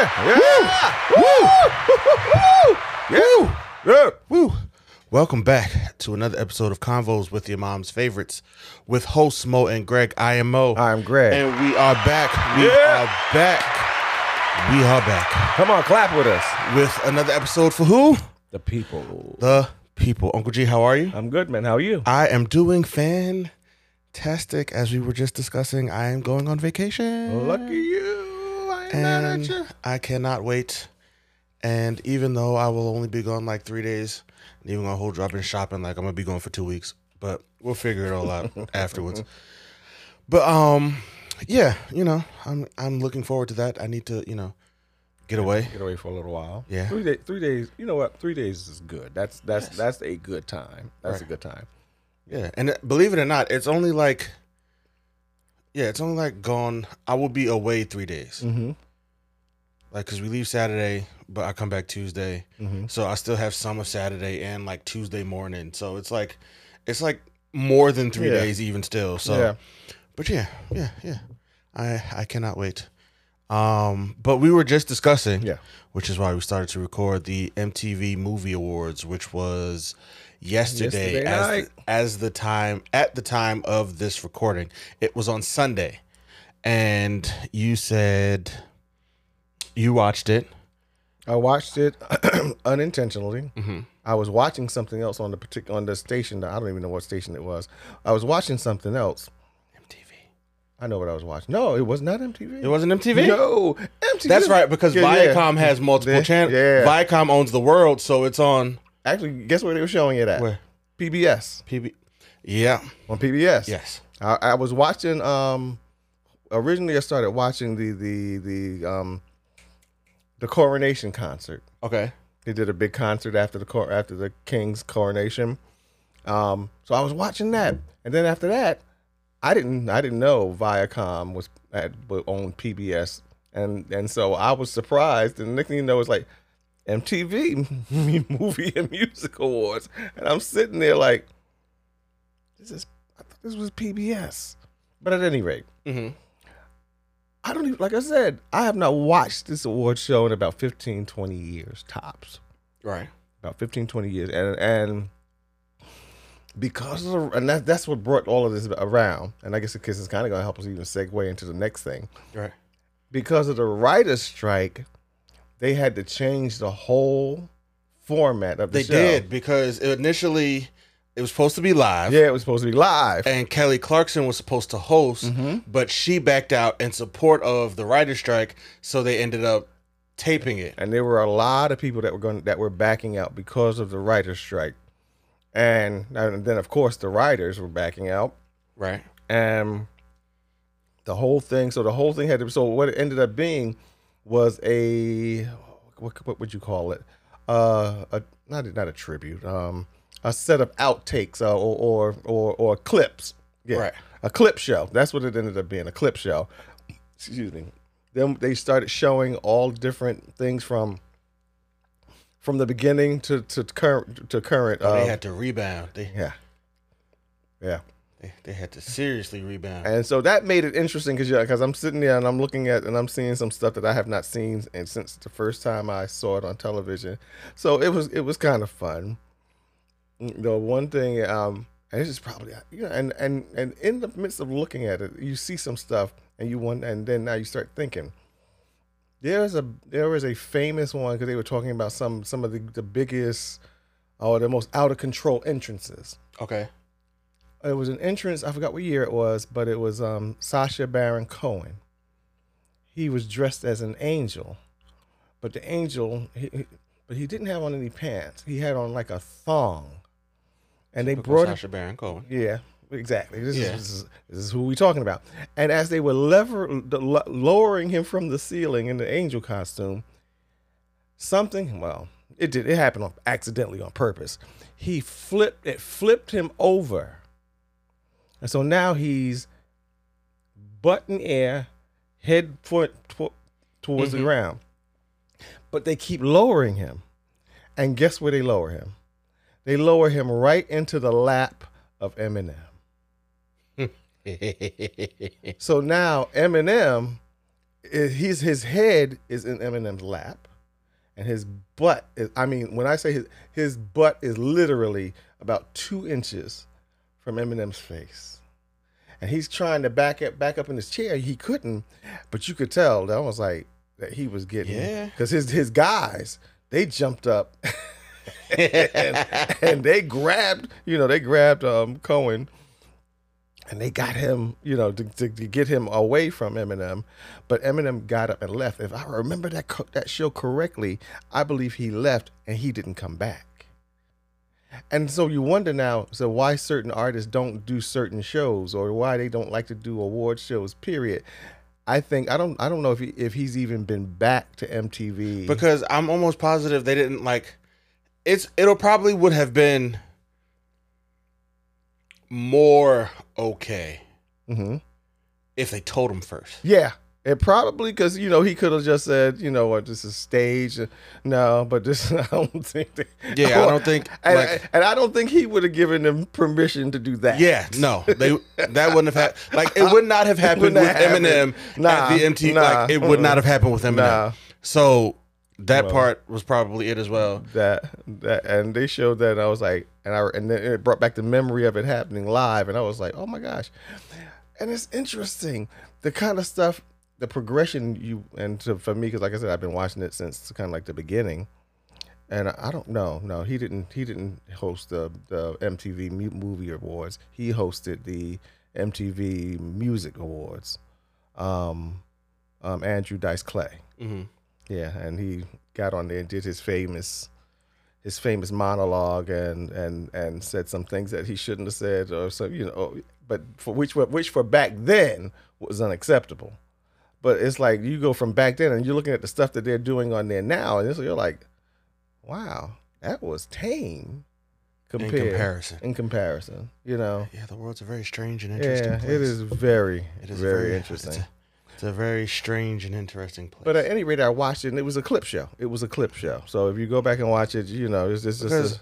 Yeah. Woo. Yeah. Yeah. Woo. Welcome back to another episode of Convos with your mom's favorites with hosts Moe and Greg. I am Moe. I'm Greg. And we are back. We Yeah. are back. We are back Come on, clap with us. with another episode for who? The people. The people. Uncle G, how are you? I'm good, man. How are you? I am doing fantastic. As we were just discussing, I am going on vacation. Lucky you. And. I cannot wait. And even though I will only be gone like three days, and even gonna hold dropping shopping, like I'm gonna be going for two weeks, but we'll figure it all out afterwards. But um, yeah, you know, I'm I'm looking forward to that. I need to, you know, get away. Get away for a little while. Yeah. Three, day, three days. You know what? Three days is good. That's that's that's a good time. That's a good time. Yeah, and believe it or not, it's only like, yeah, it's only like gone. I will be away three days, Mm-hmm. like because we leave Saturday, but I come back Tuesday. Mm-hmm. So I still have some of Saturday and like Tuesday morning. So it's like it's like more than three Yeah. days even still. So Yeah. but yeah, yeah, yeah. I I cannot wait. Um but we were just discussing, Yeah. which is why we started to record the MTV Movie Awards, which was yesterday, Yesterday as night. as the time at the time of this recording. It was on Sunday. And you said you watched it. I watched it unintentionally. Mhm. I was watching something else on the particular on the station. I don't even know what station it was. I was watching something else. MTV. I know what I was watching. No, it was not MTV. It wasn't MTV? No, MTV. That's right, because Yeah, yeah. Viacom has multiple channels. yeah. Viacom owns the world, so it's on Actually, guess where they were showing it at? where PBS PB. Yeah. on PBS. Yes. I, I was watching. Um, originally, I started watching the the the um, the coronation concert. Okay. They did a big concert after the cor- after the king's coronation. Um, so I was watching that, and then after that, I didn't I didn't know Viacom was at on PBS, and and so I was surprised. And the next thing you know, it's like MTV Movie and Music Awards, and I'm sitting there like, this is I thought this was PBS, but at any rate. Mm-hmm. I don't even, like I said, I have not watched this award show in about 15, 20 years tops. Right. About 15, 20 years. And, and because of, the, and that, that's what brought all of this around. And I guess this is kind of going to help us even segue into the next thing. Right. Because of the writer's strike, they had to change the whole format of the They show. did because initially it was supposed to be live, Yeah, it was supposed to be live. and Kelly Clarkson was supposed to host, Mm-hmm. but she backed out in support of the writer's strike, so they ended up taping it. and there were a lot of people that were going that were backing out because of the writer's strike. And, and then of course the writers were backing out. Right. and the whole thing so the whole thing had to so what it ended up being was a what, what would you call it? Uh a not a, not a tribute um a set of outtakes uh, or, or or or clips. Yeah Right. a clip show. That's what it ended up being a clip show. Excuse me. Then they started showing all different things from from the beginning to to current to current Oh, they uh, had to rebound. They, yeah. Yeah they they had to seriously rebound. And so that made it interesting because yeah, because I'm sitting there and I'm looking at and I'm seeing some stuff that I have not seen and since the first time I saw it on television. So it was it was kind of fun. The one thing, um, and this is probably you know, and and and in the midst of looking at it, you see some stuff and you want, and then now you start thinking. There's a there is a famous one because they were talking about some some of the, the biggest or the most out of control entrances okay. It was an entrance. I forgot what year it was, but it was um, Sacha Baron Cohen. He was dressed as an angel, but the angel, he, he- but he didn't have on any pants. He had on like a thong, and they brought him. Sacha Baron Cohen. Yeah, exactly. This, Yeah. is, this is this is who we talking about. And as they were lever the, lowering him from the ceiling in the angel costume, something well, it did it happened on accidentally on purpose. He flipped it flipped him over, and so now he's butt in air, head foot tw- towards the Mhm. ground. But they keep lowering him, and guess where they lower him? They lower him right into the lap of Eminem. So now Eminem he's his head is in Eminem's lap, and his butt is. I mean, when I say his his butt is literally about two inches from Eminem's face, and he's trying to back up back up in his chair. He couldn't, but you could tell that was like that he was getting Yeah. because his his guys they jumped up. and, and they grabbed, you know, they grabbed um Cohen and they got him, you know, to, to, to get him away from Eminem. But Eminem got up and left. If I remember that co- that show correctly, I believe he left and he didn't come back. And so you wonder now, so why certain artists don't do certain shows or why they don't like to do award shows. Period. I think I don't I don't know if he, if he's even been back to MTV. because I'm almost positive they didn't like it's it'll probably would have been more okay hmm if they told him first. Yeah, it probably because you know he could have just said, you know what, this is stage. No, but this I don't think. They, Yeah, I don't think and, like and I don't think he would have given them permission to do that. yeah, no, they that wouldn't have happened. Like it would not have happened with Eminem. Nah, at the MTV. nah, like it would not have happened with Eminem. Nah. So that Well. part was probably it as well. that that and they showed that and I was like and I and then it brought back the memory of it happening live and I was like oh my gosh and it's interesting the kind of stuff the progression you and to, for me because like I said I've been watching it since kind of like the beginning. And I, I don't know no he didn't he didn't host the the MTV Movie Awards. He hosted the MTV Music Awards. Um um Andrew Dice Clay. Hmm yeah, and he got on there and did his famous his famous monologue and and and said some things that he shouldn't have said or so you know but for which which for back then was unacceptable. But it's like you go from back then and you're looking at the stuff that they're doing on there now and it's, you're like, wow, that was tame In comparison. in comparison, you know. Yeah, the world's a very strange and interesting Yeah, place. it is very It is very, It's interesting. a, it's a very strange and interesting place. But at any rate, I watched it, and it was a clip show. It was a clip show. So if you go back and watch it, you know, it's just, it's just a,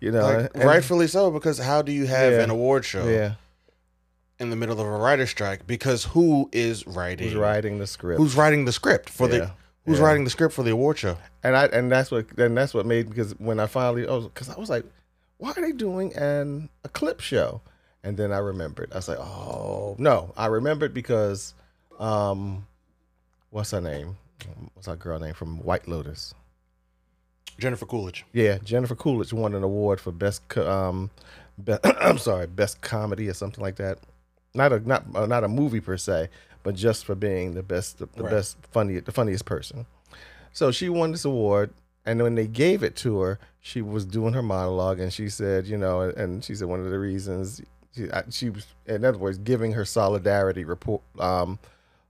you know, like, and- rightfully so, because how do you have Yeah. an award show yeah, in the middle of a writer's strike? Because who is writing? who's writing the script? Who's writing the script for Yeah. the? Who's Yeah. writing the script for the award show? and I and that's what and that's what made because when I finally oh because I was like, why are they doing an a clip show? And then I remembered. I was like, oh no, I remembered because, um, what's her name? What's that girl name from White Lotus? Jennifer Coolidge. Yeah, Jennifer Coolidge won an award for best. co- Um, be, I'm sorry, best comedy or something like that. Not a not uh, not a movie per se, but just for being the best, the, the Right. best funny, the funniest person. So she won this award, and when they gave it to her, she was doing her monologue, and she said, you know, and she said one of the reasons she, I- she was, in other words, giving her solidarity report, um,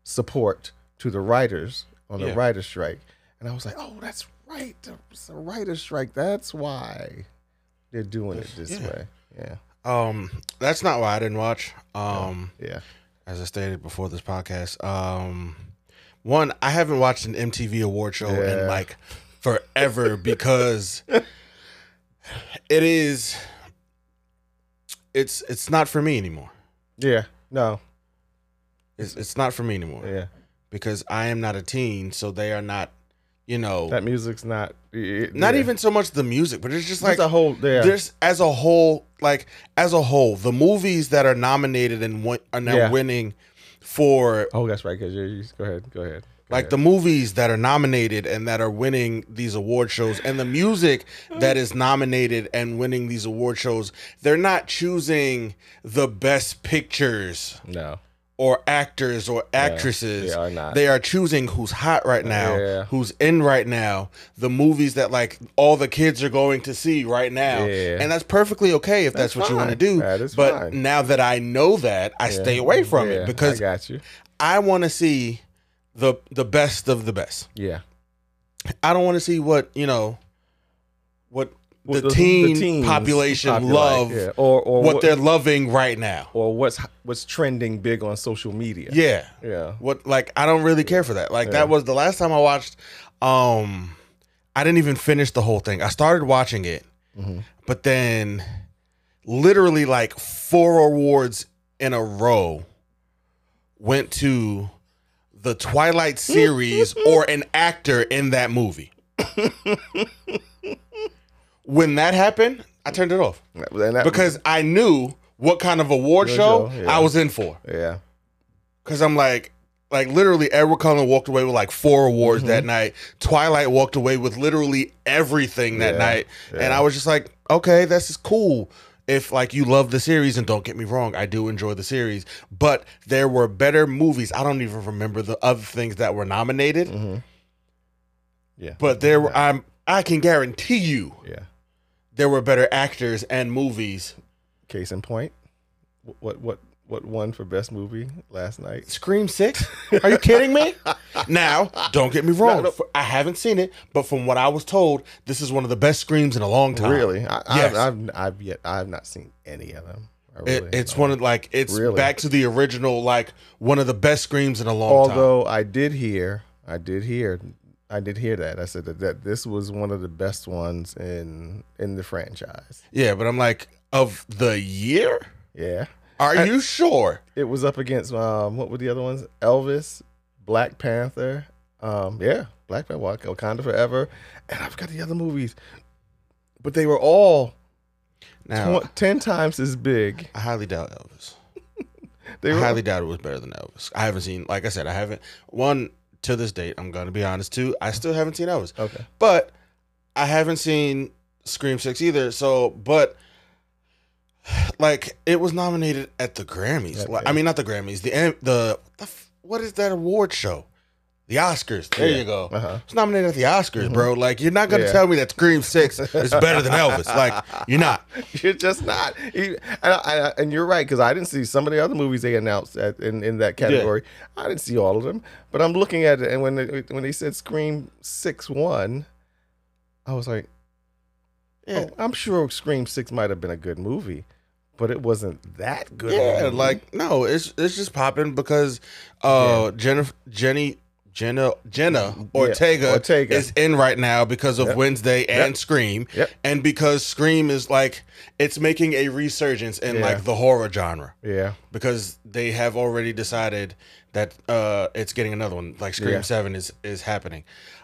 support to the writers on the Yeah. writer's strike, and I was like, oh, that's right, it's a writer's strike. That's why they're doing it this Yeah. way. Yeah, Um, that's not why I didn't watch. Um, yeah, as I stated before this podcast, um, one I haven't watched an MTV award show Yeah. in like forever because it is. It's it's not for me anymore. yeah. No, It's it's not for me anymore yeah. because I am not a teen, so they are not. You know, That music's not. it- not yeah. even so much the music, but it's just like a whole. Yeah, there's as a whole, like as a whole, the movies that are nominated and win, are now Yeah. winning for Oh, that's right. Because you, you go ahead, go ahead. Go like ahead. the movies that are nominated and that are winning these award shows and the music that is nominated and winning these award shows they're not choosing the best pictures no, or actors or actresses they are not. they are choosing who's hot right now Yeah. who's in right now the movies that like all the kids are going to see right now Yeah. and that's perfectly okay if that's, That's what you want to do but fine. now that i know that i stay away from Yeah, it because I got you. I want to see the the best of the best. Yeah, I don't want to see what you know, the, What teen teens population love, yeah. or or what, what, they're loving right now. or what's what's trending big on social media. Yeah, yeah, what like I don't really care for that. Like Yeah. that was the last time I watched. Um, I didn't even finish the whole thing. I started watching it, Mm-hmm. but then literally like four awards in a row went to the Twilight series or an actor in that movie. when that happened, I turned it off because I knew what kind of award show show, yeah. I was in for. yeah, Because I'm like, like literally, Edward Cullen walked away with like four awards Mm-hmm. that night. Twilight walked away with literally everything that Yeah, night, and. I was just like, okay, this is cool. If like you love the series, and don't get me wrong, I do enjoy the series, but there were better movies. I don't even remember the other things that were nominated, Mm-hmm. yeah, but there were. I'm. I can guarantee you yeah. There were better actors and movies. Case in point, what what what won for best movie last night? Scream Six? Are you kidding me? now, don't get me wrong. No, no. I haven't seen it, but from what I was told, this is one of the best screams in a long time. Really? I, Yes. I've, I've I've yet I have not seen any of them. I It, really- it's one of like it's Really? back to the original, like one of the best screams in a long time. Although I did hear, I did hear, I did hear that. I said that, that this was one of the best ones in in the franchise. Yeah, but I'm like, of the year? Yeah, Are you sure? it was up against um what were the other ones? Elvis, Black Panther. Um, yeah, Black Panther, Wakanda Forever, and I've got the other movies, but they were all Now, tw- ten times as big. I highly doubt Elvis. They I highly doubt it was better than Elvis. I haven't seen, like I said, I haven't one to this date. I'm gonna be honest too. I still haven't seen Elvis. okay. But I haven't seen Scream Six either. So, but like it was nominated at the Grammys. Like, I mean, not the Grammys. The the, the what is that award show? The Oscars. There Yeah. you go. Uh-huh. It's nominated at the Oscars, bro. Like you're not gonna Yeah. tell me that Scream Six is better than Elvis. Like you're not. You're just not. You- And, I, and you're right because I didn't see some of the other movies they announced at, in in that category. I didn't see all of them, but I'm looking at it, and when they, when they said Scream Six One, I was like, Yeah. oh, I'm sure Scream Six might have been a good movie, but it wasn't that good. Yeah, like no, it's it's just popping because uh Jenna Jenny Jenna Jenna Ortega, Ortega. is in right now because of Yep. Wednesday and Yep. Scream. Yep. And because Scream is like it's making a resurgence in Yeah. like the horror genre yeah, because they have already decided that uh it's getting another one. Like Scream Yeah. 7 is is happening.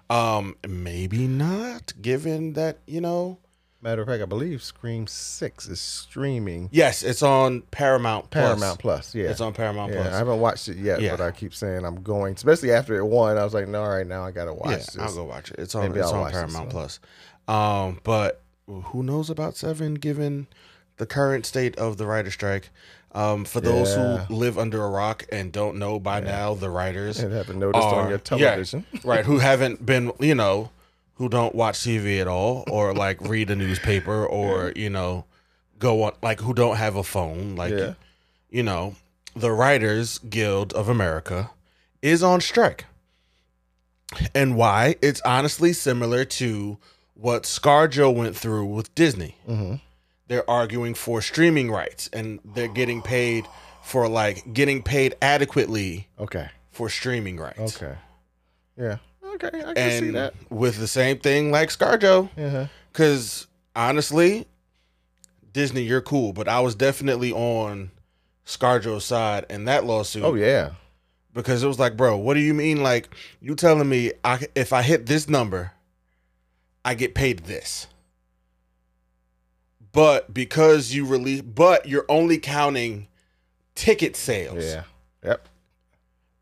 Um maybe not given that, you know, matter of fact, I believe Scream Six is streaming yes, it's on Paramount Plus. Paramount Plus. Yeah, It's on Paramount Yeah, Plus. I haven't watched it yet, Yeah. but I keep saying I'm going. Especially after it won, I was like, no, all right, now I gotta watch Yeah, this. I'll go watch it. It's on. Maybe it's I'll on watch this Paramount. Plus. Um, but who knows about Seven? Given the current state of the writer strike, um, for those Yeah. who live under a rock and don't know by now, the writers and haven't noticed on are- your yeah, television. right? Who haven't been, you know, who don't watch TV at all, or like read a newspaper, or you know, go on like who don't have a phone, like Yeah. you know, the Writers Guild of America is on strike. And why? It's honestly similar to what ScarJo went through with Disney. Mhm. They're arguing for streaming rights and they're getting paid for like getting paid adequately Okay. for streaming rights. Okay. Yeah. Okay. I can And see that. with the same thing like ScarJo, uh-huh. Yeah. because honestly, Disney, you're cool, but I was definitely on ScarJo's side in that lawsuit. Oh yeah. because it was like, bro, what do you mean? Like you telling me I if I hit this number, I get paid this. But because you release, but you're only counting ticket sales. Yeah. Yep.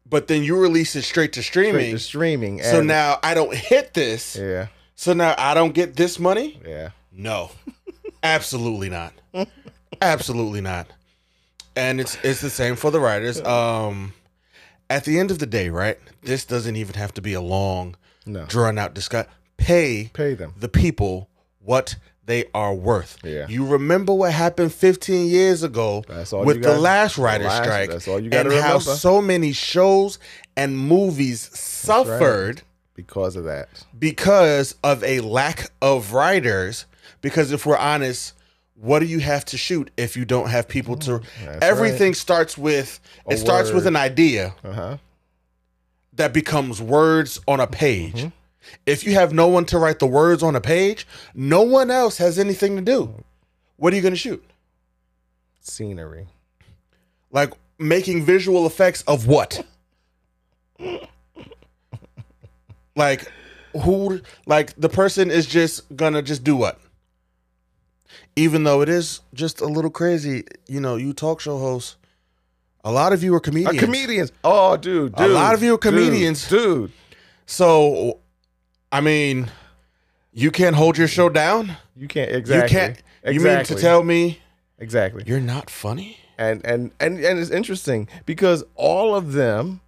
But then you release it straight to streaming. Straight streaming. to streaming. so now I don't hit this. Yeah. So now I don't get this money. Yeah. No, absolutely not. absolutely not. And it's it's the same for the writers. Um, at the end of the day, right? This doesn't even have to be a long, No. drawn out discussion. Pay Pay them. the people what they are worth. Yeah. You remember what happened 15 years ago with the last writer last- strike. that's all you gotta and how so many shows and movies suffered Because of that. because of a lack of writers. Because if we're honest, what do you have to shoot if you don't have people to? That's Everything starts with A it starts with an idea Uh huh. that becomes words on a page. Mm-hmm. If you have no one to write the words on a page, no one else has anything to do. What are you going to shoot? Scenery. Like making visual effects of what? like who like the person is just gonna just do what? Even though it is just a little crazy, you know, you talk show hosts, a lot of you are comedians. comedians. Oh, dude, A lot of you are dude, comedians. dude. So I mean, you can't hold your show down? You can't exactly. You can't you mean to tell me exactly. you're not funny? And and and and it's interesting because all of them,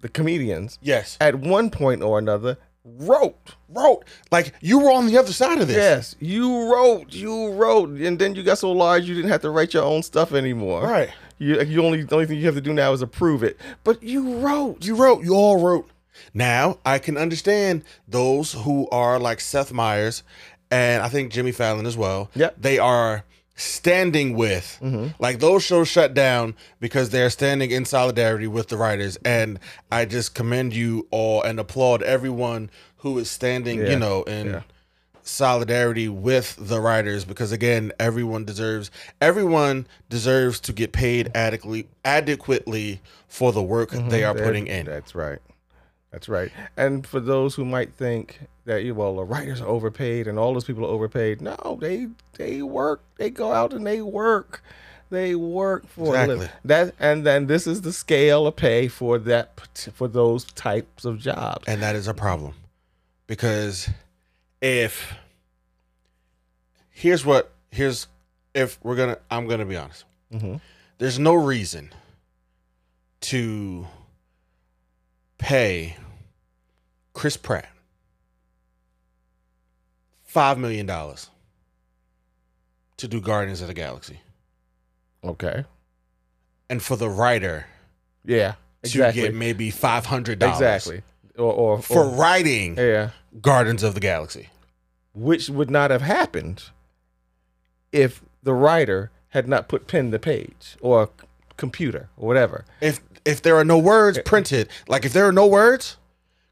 the comedians, Yes. at one point or another wrote. Wrote. Like you were on the other side of this. Yes, you wrote, you wrote, and then you got so large you didn't have to write your own stuff anymore. Right. You, you only the only thing you have to do now is approve it. But you wrote. You wrote. You all wrote. Now I can understand those who are like Seth Meyers and I think Jimmy Fallon as well. Yep. They are standing with mm-hmm. like those shows shut down because they're standing in solidarity with the writers and I just commend you all and applaud everyone who is standing, Yeah. you know, in Yeah. solidarity with the writers because again everyone deserves everyone deserves to get paid adequately adequately for the work mm-hmm. they are putting in That's right. That's right. And for those who might think that you well, the writers are overpaid and all those people are overpaid, no, they they work. They go out and they work. They work for a living. That, and then this is the scale of pay for that for those types of jobs. and that is a problem because if here's what here's if we're gonna i'm gonna be honest Mhm. there's no reason to pay chris pratt five million dollars to do guardians of the galaxy Okay. and for the writer Yeah. to get maybe five hundred dollars exactly. Or, or for or- writing yeah. guardians of the galaxy which would not have happened if the writer had not put pen to page or computer or whatever. if if there are no words printed, like if there are no words,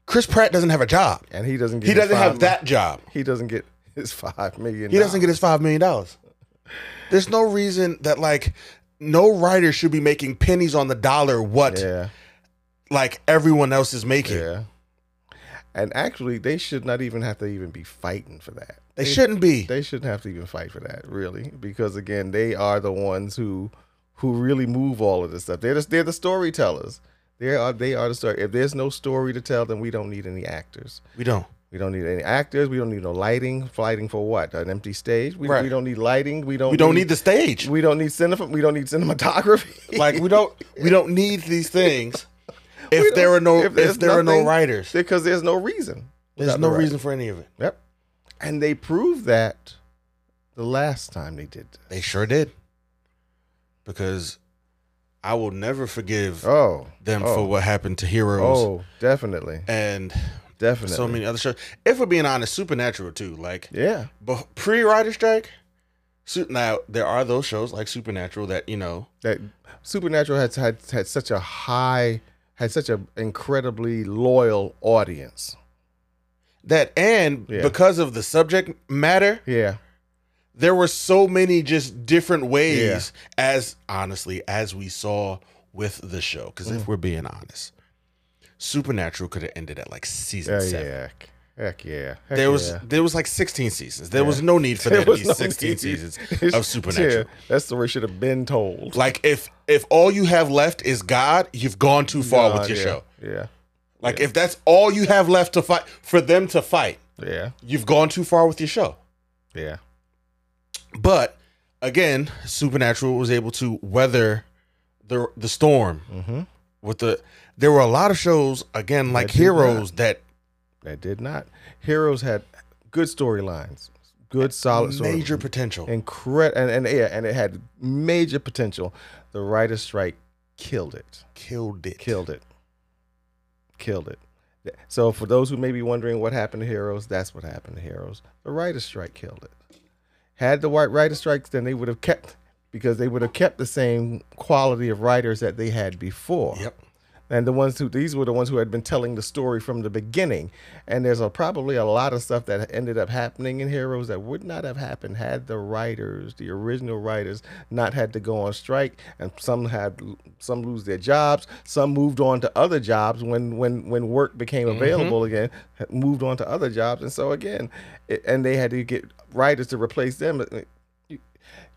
Chris Pratt doesn't have a job. And he doesn't get He doesn't have that job. He doesn't get his five million. He doesn't get his five million dollars. There's no reason that like no writer should be making pennies on the dollar what Yeah, like everyone else is making. yeah. And actually, they should not even have to even be fighting for that. They shouldn't be. They shouldn't have to even fight for that, really, because again, they are the ones who who really move all of this stuff. They're the, they're the storytellers. They are they are the story. If there's no story to tell, then we don't need any actors. we don't. We don't need any actors. We don't need no lighting. Lighting for what? An empty stage. We, Right. we don't need lighting. We don't. We don't need the stage. We don't need cinema. We don't need cinematography. Like we don't we don't need these things if there are no if, there's there are no writers. because there's no reason. There's no the reason for any of it. Yep. And they proved that the last time they did this. They sure did. Because I will never forgive Oh. them oh, for what happened to Heroes Oh, definitely. and Definitely. so many other shows. If we're being honest, Supernatural too. Like Yeah. but pre-writer strike. Su- now there are those shows like Supernatural that you know That Supernatural had had had such a high had such an incredibly loyal audience. that and Yeah. because of the subject matter, Yeah. There were so many just different ways. As honestly as we saw with the show, because Mm. if we're being honest, Supernatural could have ended at like season Yeah, seven. yeah. Heck yeah. Heck There was yeah. there was like 16 seasons. There was no need for There there to was be no 16 need. seasons of Supernatural. that story should have been told. Like if if all you have left is God, you've gone too far God, with your yeah, show. Yeah. Like if that's all you have left to fight for them to fight, Yeah. you've gone too far with your show. Yeah. But again, Supernatural was able to weather the the storm Mm-hmm. with the. There were a lot of shows again like That Heroes that That did not. Heroes had good storylines, good solid story- major potential. incredible, and, and yeah, and it had major potential. The writer's strike killed it. Killed it. Killed it. Killed it. So for those who may be wondering what happened to Heroes, that's what happened to Heroes. The writer's strike killed it. Had the white writer strikes, then they would have kept because they would have kept the same quality of writers that they had before. Yep. And the ones who these were the ones who had been telling the story from the beginning. And there's a, probably a lot of stuff that ended up happening in Heroes that would not have happened had the writers, the original writers, not had to go on strike. And some had some lose their jobs, some moved on to other jobs when when when work became mm-hmm. available again, moved on to other jobs. And so again, it, and they had to get writers to replace them. You,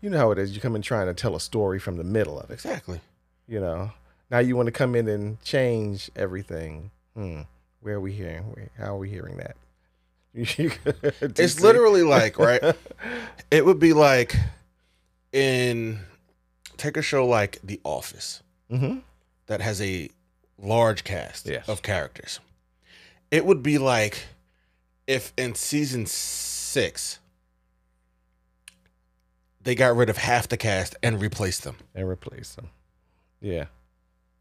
you know how it is. You come in trying to tell a story from the middle of it Exactly. you know now you want to come in and change everything hmm. where are we hearing where, how are we hearing that It's literally like, right? it would be like in take a show like The Office hmm that has a large cast Yes. of characters. It would be like if in season six they got rid of half the cast and replaced them. and replaced them yeah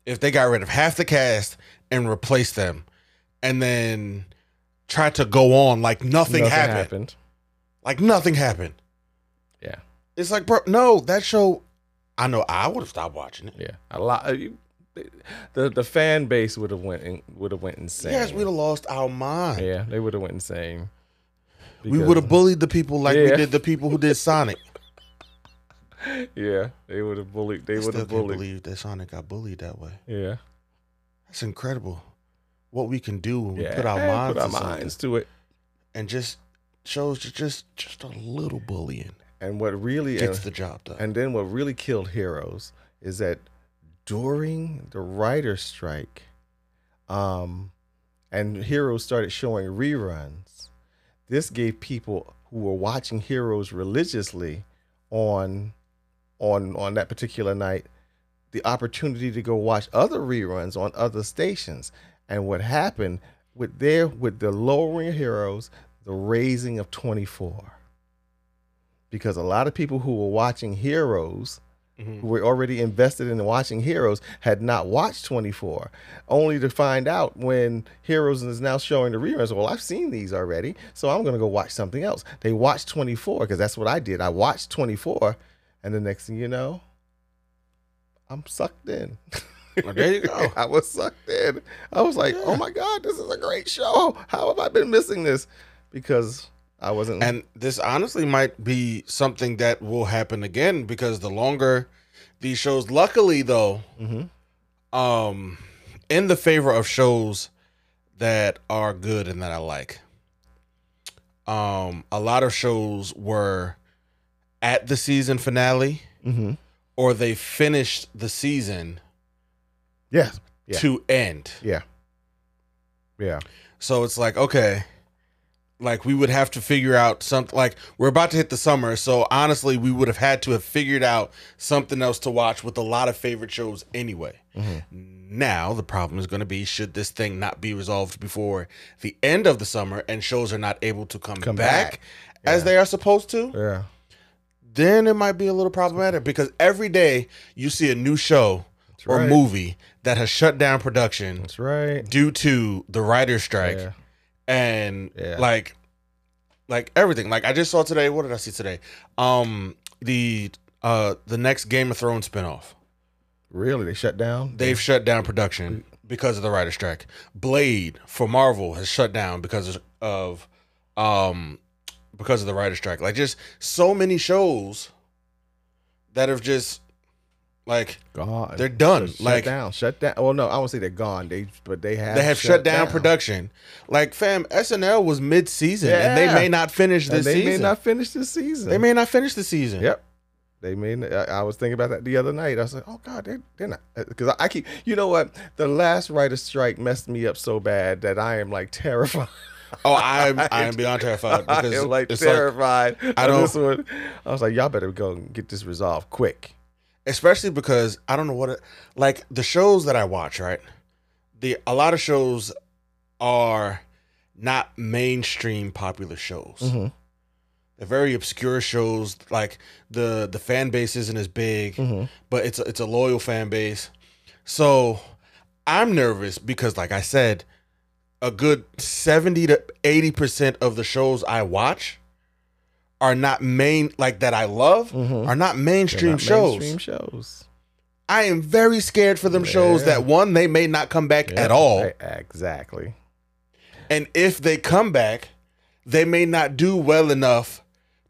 If they got rid of half the cast and replaced them and then tried to go on like nothing, happened. Like nothing happened. yeah It's like, bro, no, that show. I know I would have stopped watching it. yeah a lot uh, you, the the fan base would have went in, would have went insane Yes, we'd have lost our mind. yeah they would have went insane we would have bullied the people like we did the people who did Sonic. yeah they would have bullied they would have bullied believe that Sonic got bullied that way. yeah That's incredible. What we can do when we put our minds put our to minds to it and just shows just just a little bullying and what really gets the job done. And then what really killed Heroes is that during the writer's strike, um, and Heroes started showing reruns, this gave people who were watching Heroes religiously on on on that particular night the opportunity to go watch other reruns on other stations. And what happened with their with the lowering of Heroes, the raising of 24 because a lot of people who were watching Heroes, Mhm. who were already invested in watching Heroes, had not watched 24, only to find out when Heroes is now showing the reruns. Well, I've seen these already, so I'm going to go watch something else. They watched 24 because that's what I did. I watched 24, and the next thing you know, I'm sucked in. Well, there you go. I was sucked in. I was like, oh my God, this is a great show. How have I been missing this? Because I wasn't. And this honestly might be something that will happen again because the longer these shows, luckily though, Mhm. um, in the favor of shows that are good and that I like. Um, a lot of shows were at the season finale Mhm. or they finished the season Yeah. Yeah. to end. Yeah. Yeah. So it's like, okay, like we would have to figure out something like we're about to hit the summer, so honestly, we would have had to have figured out something else to watch with a lot of favorite shows anyway. Now the problem is going to be should this thing not be resolved before the end of the summer and shows are not able to come, Come back, back. as they are supposed to, Yeah. Then it might be a little problematic because every day you see a new show or right. movie that has shut down production That's right. due to the writer's strike Yeah. and Yeah. like like everything like i just saw today what did i see today um the uh the next game of thrones spinoff Really? They shut down? they've shut down production because of the writer's strike blade for marvel has shut down because of um because of the writer's strike like just so many shows that have just like gone. they're done. Shut, Like- shut down. Shut down. Well, no, I won't say they're gone. They but they have they have shut, down, production like fam snl was mid-season and they may not finish And this they season may not finish this season. they may not finish the season Yep. They may. I, I was thinking about that the other night. I was like, "Oh God, they, they're not." Uh, because I, I keep, you know what? The last writer strike messed me up so bad that I am like terrified. Oh, I'm I am beyond terrified I because am like it's like, terrified. I don't- This one. I was like, "Y'all better go and get this resolved quick." especially because I don't know what it like the shows that I watch. Right, the a lot of shows are not mainstream popular shows. Mhm. They're very obscure shows. Like the the fan base isn't as big, Mhm. but it's a, it's a loyal fan base. So I'm nervous because, like I said, a good seventy to eighty percent of the shows I watch are not main like that I love Mhm. are not mainstream not shows. Mainstream shows. I am very scared for them shows that one they may not come back at all, Exactly. and if they come back, they may not do well enough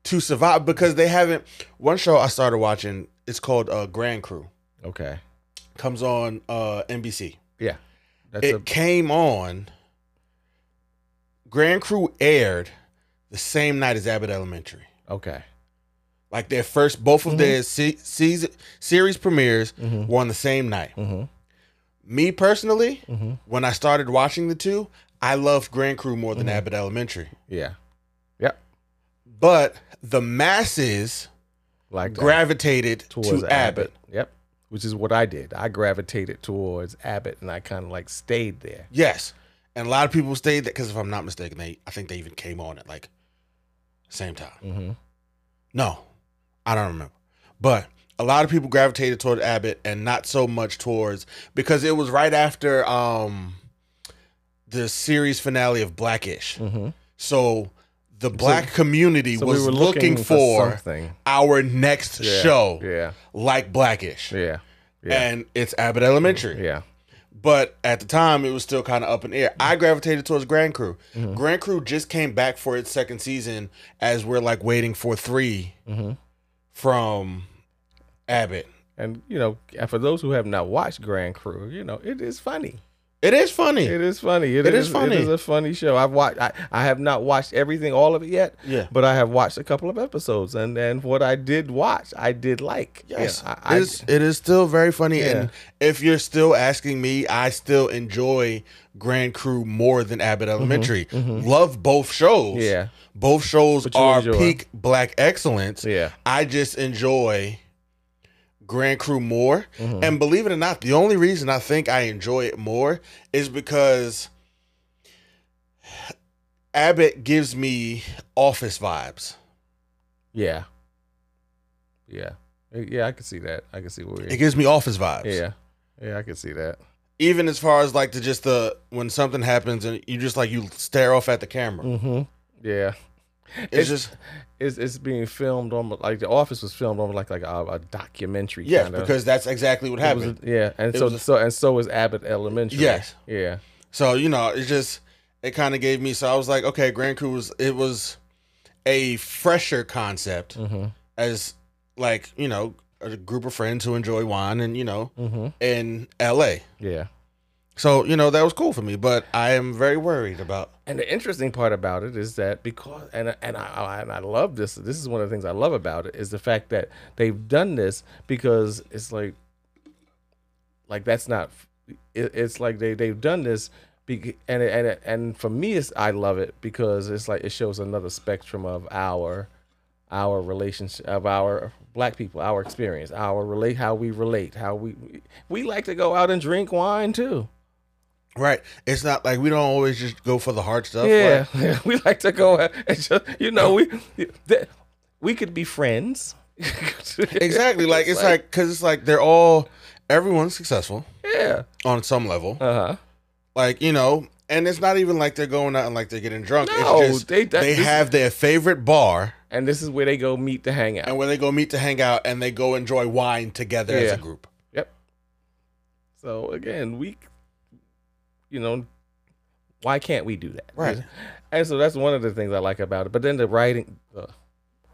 to survive because they haven't. One show I started watching, it's called uh, Grand Crew. Okay. Comes on uh, NBC. Yeah. That's it a came on. Grand Crew aired the same night as Abbott Elementary. okay. Like their first, both of their se- season series premieres Mhm. were on the same night. Mm-hmm. Me personally, Mm-hmm. when I started watching the two, I loved Grand Crew more than Mhm. Abbott Elementary. Yeah. Yep. But the masses Like gravitated towards to Abbott. Yep. Which is what I did. I gravitated towards Abbott, and I kind of like stayed there. Yes, and a lot of people stayed there because if I'm not mistaken, they I think they even came on at like same time. Mm-hmm. No, I don't remember. But a lot of people gravitated toward Abbott and not so much towards because it was right after um the series finale of Blackish. Mm-hmm. So the black community So was we were looking, for, something. our next Yeah. show Yeah. like Blackish. Yeah. Yeah. And it's Abbott Elementary. yeah. But at the time, it was still kind of up in the air. I gravitated towards Grand Crew. Mhm. Grand Crew just came back for its second season as we're like waiting for 3 Mm-hmm. from Abbott. And you know, for those who have not watched Grand Crew, you know, it is funny. It is funny. It is funny. It is funny. It is a funny show. I've watched. I, I have not watched everything, all of it yet, yeah. but I have watched a couple of episodes, and and what I did watch, I did like. Yes, I, it, is, it is still very funny. Yeah. And if you're still asking me, I still enjoy Grand Crew more than Abbott Elementary. mhm. Love both shows. yeah, Both shows are enjoy. peak black excellence. yeah. I just enjoy Grand Crew more. Mhm. And believe it or not, the only reason I think I enjoy it more is because Abbott gives me office vibes. yeah, yeah, yeah. I can see that. I can see where. It gives me office vibes. yeah, yeah. I can see that. Even as far as like the just the when something happens and you just like you stare off at the camera. Mm-hmm. Yeah. It's just It's it's being filmed on like the Office was filmed on like like a, a documentary. yes, kinda. because that's exactly what happened. a- yeah, and It so was a- so and so is Abbott Elementary. Yes. Yeah. So you know, it just it kind of gave me. So I was like, okay, Grand Crew was it was a fresher concept Mm-hmm. as like you know a group of friends who enjoy wine and you know Mm-hmm. in L.A. Yeah. So you know that was cool for me, but I am very worried about. And the interesting part about it is that because and and I, I and I love this. This is one of the things I love about it is the fact that they've done this because it's like like that's not it, it's like they they've done this be, and and and for me it's I love it because it's like it shows another spectrum of our our relationship of our black people our experience our relate how we relate how we we like to go out and drink wine too Right, it's not like we don't always just go for the hard stuff. Yeah, like- we like to go and just you know we we could be friends. exactly. Like it's like because it's like they're all everyone's successful yeah, on some level. uh huh. Like you know, and it's not even like they're going out and like they're getting drunk. No, it's just they- they, that- this- have their favorite bar And this is where they go meet to hang out. and where they go meet to hang out and they go enjoy wine together as a group. Yep. So again, we, you know, why can't we do that? Right. And so that's one of the things I like about it. But then the writing, uh,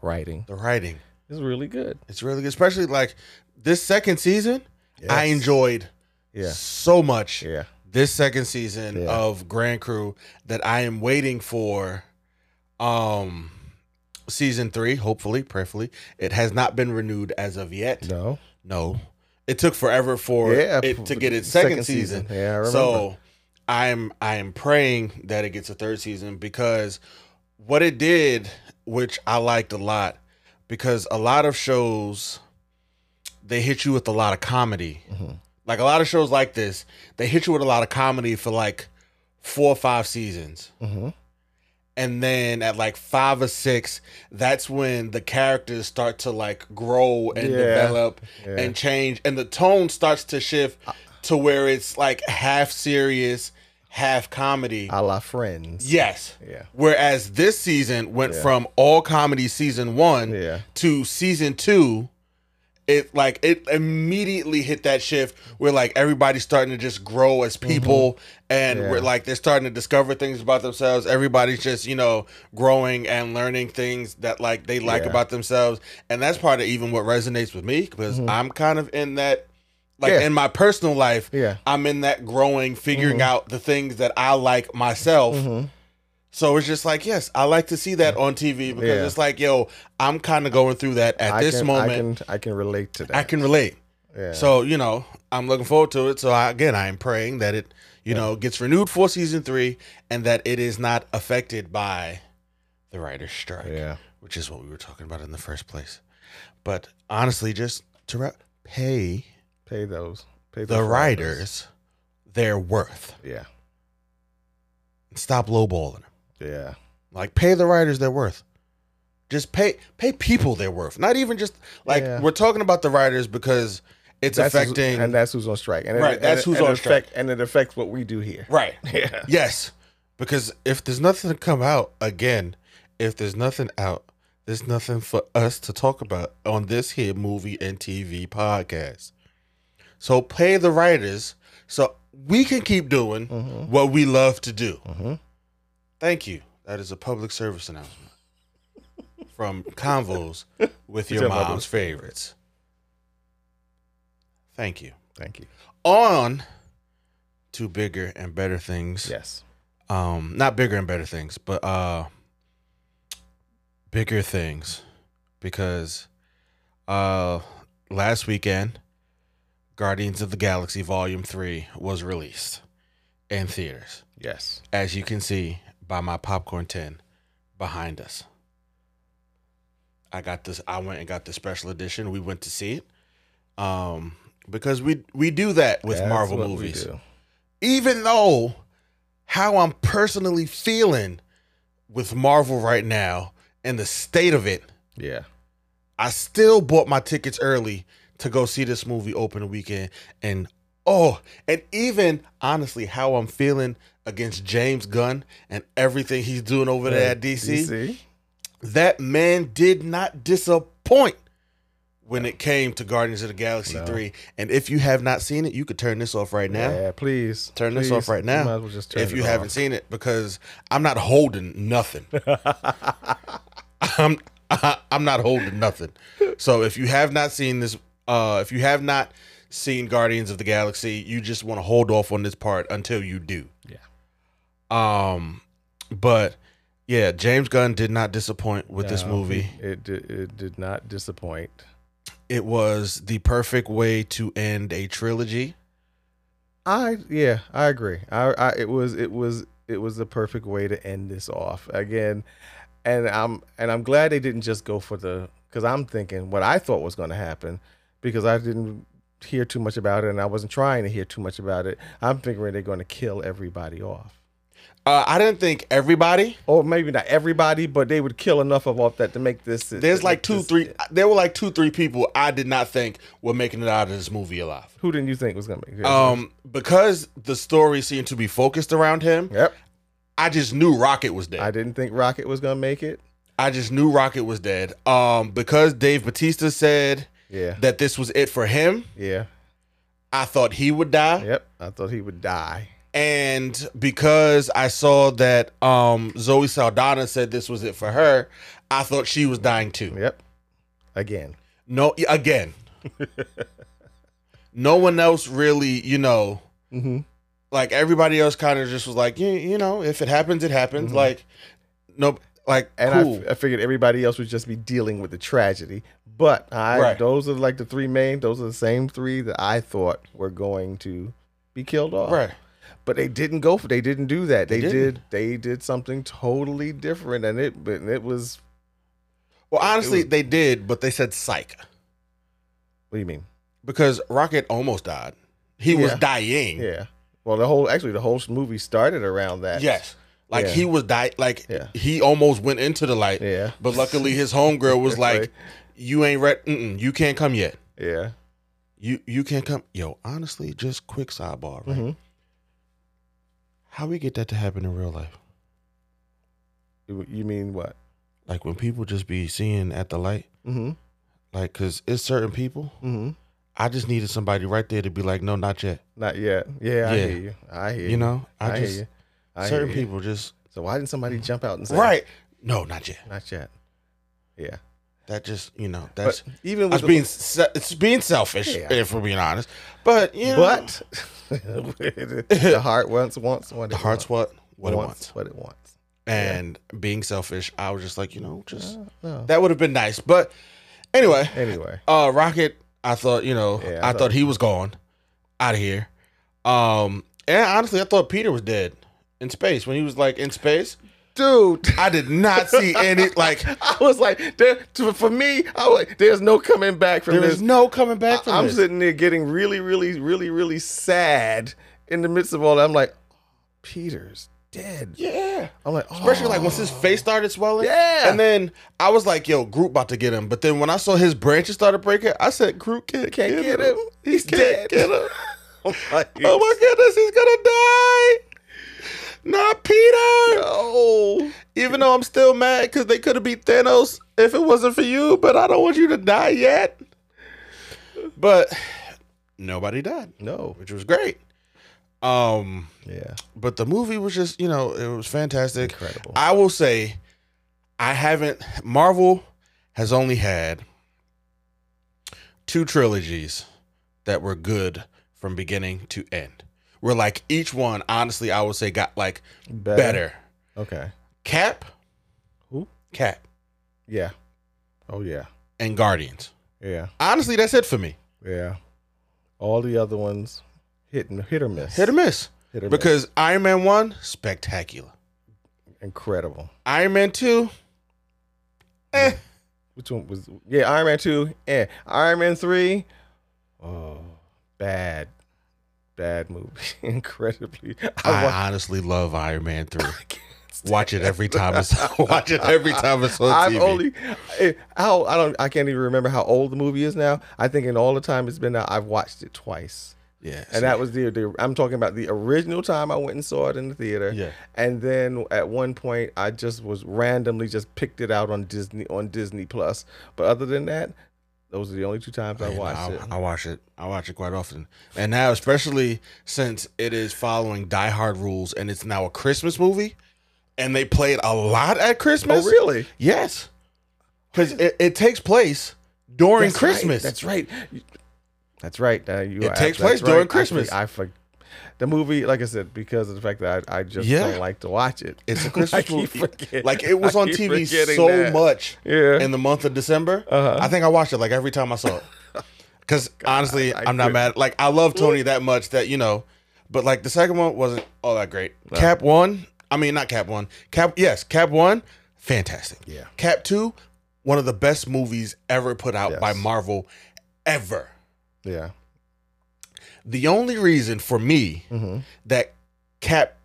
writing The writing, is really good. it's really good, especially like this second season. I enjoyed Yeah, so much yeah, this second season Yeah. of Grand Crew that I am waiting for um season 3 hopefully prayerfully it has not been renewed as of yet no, no it took forever for yeah, it to get its second second, season. Yeah, I remember. so i'm i am praying that it gets a third season because what it did which i liked a lot because a lot of shows they hit you with a lot of comedy Mhm. like a lot of shows like this they hit you with a lot of comedy for like four or five seasons hmm and then at like five or six that's when the characters start to like grow and Yeah. develop yeah. and change and the tone starts to shift to where it's like half serious half comedy a la Friends. yes yeah, whereas this season went Yeah. from all comedy season one yeah, to season two it like it immediately hit that shift where like everybody's starting to just grow as mm-hmm. people and Yeah. we're like they're starting to discover things about themselves everybody's just you know growing and learning things that like they like Yeah. about themselves and that's part of even what resonates with me because mm-hmm. i'm kind of in that like Mm-hmm. Yeah. in my personal life Yeah. i'm in that growing figuring Mm-hmm. out the things that i like myself so it's just like, yes, I like to see that on TV because Yeah. it's like, yo, I'm kind of going through that at I this can, moment. I can I can relate to that. I can relate. Yeah. So you know, I'm looking forward to it. So I, again, I am praying that it, you know, gets renewed for season three and that it is not affected by the writer's strike, yeah. which is what we were talking about in the first place. But honestly, just to ra- pay Pay those. Pay the writers their worth. Yeah. Stop lowballing them. Yeah. Like pay the writers their worth. Just pay pay people their worth. Not even just like Yeah. we're talking about the writers because it's That's affecting and that's who's on strike. And Right, It, that's and, who's and on it affect, And it affects what we do here. right. Yeah. Yes. Because if there's nothing to come out again, if there's nothing out, there's nothing for us to talk about on this here movie and TV podcast. So pay the writers so we can keep doing Mm-hmm. what we love to do. Mhm. Thank you. That is a public service announcement from Convos with your your mom's mother's favorites. Thank you. Thank you. On to bigger and better things Yes. um not bigger and better things but uh bigger things because uh last weekend guardians of the galaxy volume 3 was released in theaters. Yes. as you can see by my popcorn tin behind us. I got this i went and got the special edition. We went to see it um because we we do that with That's marvel movies. even though how I'm personally feeling with Marvel right now and the state of it, Yeah. I still bought my tickets early to go see this movie open weekend. And oh, and even honestly, how I'm feeling against James Gunn and everything he's doing over there at DC, DC. that man did not disappoint when it came to Guardians of the Galaxy No. 3. And if you have not seen it, you could turn this off right now. Yeah, please. Turn this off right You now might as well just turn if you off. haven't seen it because I'm not holding nothing. I'm I'm not holding nothing. So if you have not seen this, uh, if you have not seen Guardians of the Galaxy, you just want to hold off on this part until you do. Yeah. Um, but yeah, James Gunn did not disappoint with this movie. It did, it did not disappoint. It was the perfect way to end a trilogy. I yeah, I agree. I, I it was it was it was the perfect way to end this off again, and I'm and I'm glad they didn't just go for the because I'm thinking what I thought was going to happen because I didn't hear too much about it and I wasn't trying to hear too much about it. I'm figuring they're going to kill everybody off, Uh, I didn't think everybody. or maybe not everybody, but they would kill enough of off that to make this. There's like two, this- three. There were like two, three people I did not think were making it out of this movie alive. Who didn't you think was going to make? Um, because the story seemed to be focused around him. yep. I just knew Rocket was dead. I didn't think Rocket was going to make it. I just knew Rocket was dead. Um, because Dave Batista said Yeah. that this was it for him. Yeah. I thought he would die, Yep. I thought he would die. and because I saw that um Zoe Saldana said this was it for her, I thought she was dying too. Yep. Again. No, again, no one else really, you know, Mm-hmm. like everybody else kind of just was like, you, you know, if it happens, it happens. Mhm. Like, no, like, And cool. I f- I, figured everybody else would just be dealing with the tragedy. But I, Right. those are like the three main. Those are the same three that I thought were going to be killed off. right. But they didn't go for. They didn't do that. They They, didn't. They did something totally different, and it. But it was. Well, honestly, was- they did, but they said psych What do you mean? because Rocket almost died. He was dying. Yeah. Well, the whole actually the whole movie started around that. Yes. Like Yeah. he was dying. Like Yeah. he almost went into the light. Yeah. But luckily, his homegirl was like. "You ain't ready. You can't come yet. Yeah. You you can't come." Yo, honestly, just quick sidebar. Right? hmm How we get that to happen in real life? You mean what? Like when people just be seeing at the light. Mm-hmm. Like, cause it's certain people. Mm-hmm. I just needed somebody right there to be like, no, not yet. Not yet. Yeah, I hear you. I hear you. You know, I, I, just hear you. I hear certain you. people just So why didn't somebody jump out and say right. No, not yet. Not yet. Yeah. That just you know that's But even with being se- it's being selfish Yeah. if we're being honest. But you know, but the heart wants wants what the it heart's wants. what what it wants. what it wants. And being selfish, I was just like you know just Uh, no. that would have been nice. But anyway, Anyway, uh, Rocket, I thought you know Yeah, I, I thought, thought- he was gone out of here. Um, and honestly, I thought Peter was dead in space when he was like in space. Dude, I did not see any like I was like, there, to, for me, I was like, there's no coming back from this. There's no coming back from this. I'm this. sitting there getting really, really, really, really sad in the midst of all that. I'm like, Peter's dead. yeah. I'm like, Especially oh. like once oh. his face started swelling. Yeah. And then I was like, yo, Groot about to get him. But then when I saw his branches started breaking, I said, Groot can't, can't get, him. He's Can't dead. get him. I'm Oh my goodness, he's gonna die. Not Peter. no. Even though I'm still mad because they could have beat Thanos if it wasn't for you, but I don't want you to die yet. But nobody died, No. which was great. Um, Yeah. but the movie was just, you know, it was fantastic. Incredible. I will say, I haven't. Marvel has only had two trilogies that were good from beginning to end. Where like each one, honestly, I would say got like better. Okay. Cap, Who? Cap, Yeah. Oh yeah. and Guardians. Yeah. Honestly, that's it for me. Yeah. All the other ones hit and hit or miss. Hit or miss. Hit or miss. Because Iron Man one, spectacular. incredible. Iron Man two, eh. Which one was? Yeah, Iron Man two. Yeah, Iron Man three. Oh, bad, bad movie. Incredibly. I I honestly love Iron Man three. Watch it every time it's watch it every time it's on I've TV. only eh, how I don't I can't even remember how old the movie is now. I think in all the time it's been out, I've watched it twice. yeah, And that was the, the I'm talking about the original time I went and saw it in the theater. Yeah. And then at one point I just was randomly just picked it out on Disney on Disney Plus. But other than that, those are the only two times I Man, watched it. I watch it. I watch it quite often. And now, especially since it is following Die Hard rules and it's now a Christmas movie, and they play it a lot at Christmas. oh really? Yes, because it, it takes place during That's right. Christmas. That's right. That's right. Uh, you It takes place right. during I Christmas. I, for, the movie, like I said, because of the fact that I, I just Yeah. don't like to watch it. It's a Christmas movie. Like it was I on TV so that. much Yeah. in the month of December. Uh-huh. I think I watched it like every time I saw it. Because honestly, I am not mad. Like I love Tony that much that you know, but like the second one wasn't all that great. Cap one, I mean not Cap one. Cap yes, Cap one, fantastic. Yeah. Cap two, one of the best movies ever put out Yes. by Marvel, ever. yeah. The only reason for me Mm-hmm. that Cap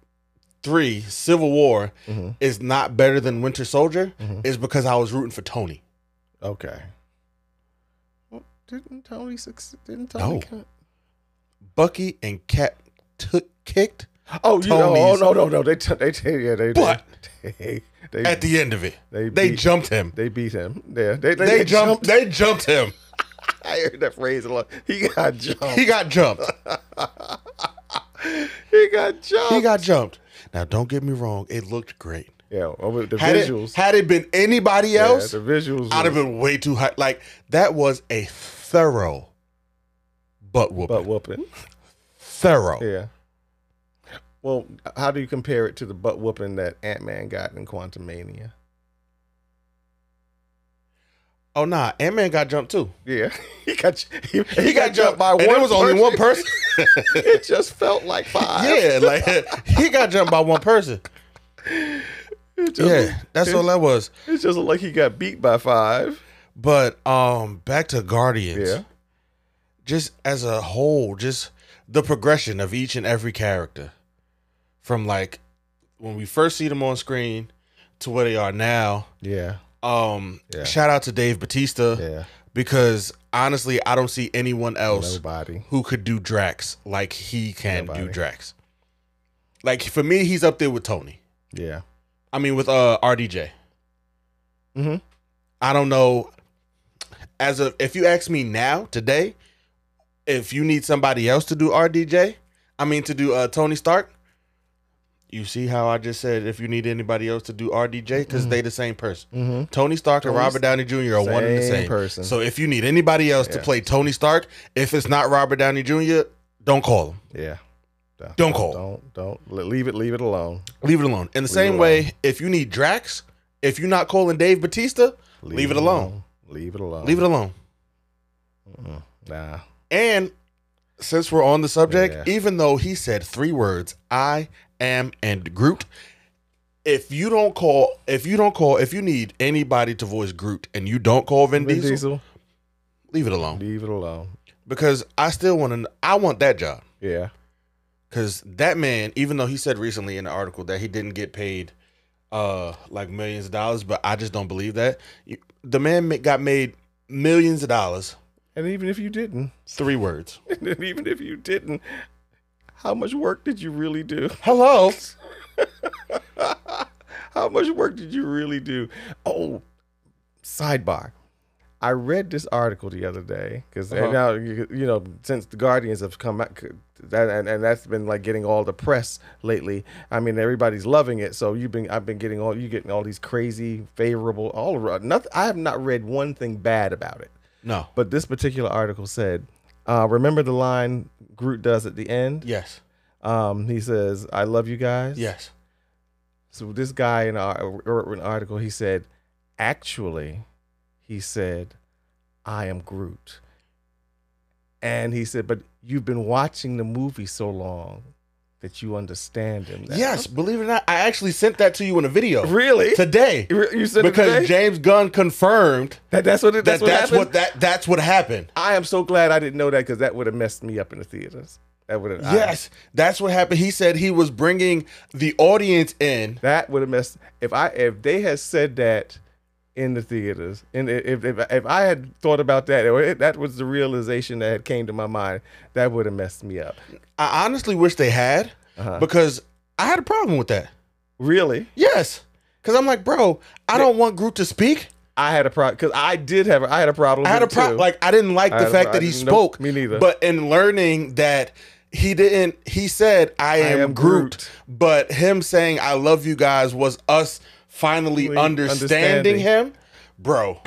three Civil War Mm-hmm. is not better than Winter Soldier is because I was rooting for Tony. Okay. Well, didn't Tony succeed? Didn't Tony? No. Bucky and Cap took kicked Oh, you know, oh no, no, no. They, t- they, t- yeah, they, But- they, they, at the end of it. they, They beat, jumped him. they beat him. Yeah, they, they, They, jumped. They jumped him. I heard that phrase a lot. He got jumped. He got jumped. He got jumped. He got jumped. Now, don't get me wrong. It looked great. yeah. with the Had visuals. it had it been anybody yeah, else, the visuals. I'd have been way too high. Like that was a thorough butt whooping. butt whooping. thorough. Yeah. Well, how do you compare it to the butt whooping that Ant Man got in Quantumania? Oh nah, Ant Man got jumped too. Yeah, he got he, He, got, jumped by and one. it was only one person. it just felt like five. yeah, like he got jumped by one person. It just, Yeah, that's all that was. It just looked like he got beat by five. But um, back to Guardians. Yeah. Just as a whole, just the progression of each and every character, from like when we first see them on screen to where they are now. Yeah. Um, Yeah. shout out to Dave Batista Yeah. because honestly, I don't see anyone else Nobody. who could do Drax like he can do Nobody. Drax. Like for me, he's up there with Tony. Yeah. I mean, with uh RDJ. Mm-hmm. I don't know. as of if you ask me now today, if you need somebody else to do RDJ, I mean to do uh, Tony Stark. You see how I just said if you need anybody else to do RDJ because they the same person. Mm-hmm. Tony Stark and Robert Downey Jr. are one and the Same person. So if you need anybody else to play Tony Stark, if it's not Robert Downey Jr., don't call him. Yeah. Don't call. Don't don't le- leave it. Leave it alone. Leave it alone. In the same way, if you need Drax, if you're not calling Dave Batista, leave, it alone. Leave it alone. Leave it alone. Mm-mm. Nah. And since we're on the subject, Yeah. even though he said three words, I am and Groot, if you don't call, if you don't call, if you need anybody to voice Groot and you don't call Vin, Vin Diesel, Diesel. leave it alone. Leave it alone. Because I still want to, I want that job. Yeah. Because that man, even though he said recently in the article that he didn't get paid uh like millions of dollars, but I just don't believe that. The man got made millions of dollars. And even if you didn't, Three words. and even if you didn't, how much work did you really do? Hello. How much work did you really do? Oh, sidebar. I read this article the other day because Uh-huh. now you, you know since the Guardians have come out, that and, and that's been like getting all the press lately. I mean everybody's loving it. So you've been I've been getting all you getting all these crazy favorable all around. Nothing. I have not read one thing bad about it. No. But this particular article said, uh, remember the line Groot does at the end? Yes. Um, he says, "I love you guys." Yes. So this guy in our an article, he said, actually, he said, I am Groot. And he said, but you've been watching the movie so long that you understand him. now." Yes. Believe it or not, I actually sent that to you in a video Really? today You said because today? James Gunn confirmed that, that's what it, that that's what that's happened? what that that's what happened. I am so glad I didn't know that because that would have messed me up in the theaters. That would have Yes, that's what happened. He said he was bringing the audience in. that would have messed if I if they had said that in the theaters and if if, if I had thought about that or it, that was the realization that had came to my mind that would have messed me up I honestly wish they had Uh-huh. because I had a problem with that. really Yes, because I'm like, bro, I don't want Groot to speak. I had a problem because I did have a, I had a problem I had a problem. Like I didn't like I the a fact that he I didn't- nope, spoke. me neither. But in learning that he didn't, he said, "I am, am Groot,", Groot. but him saying, "I love you guys" was us finally Really understanding, understanding. him, bro.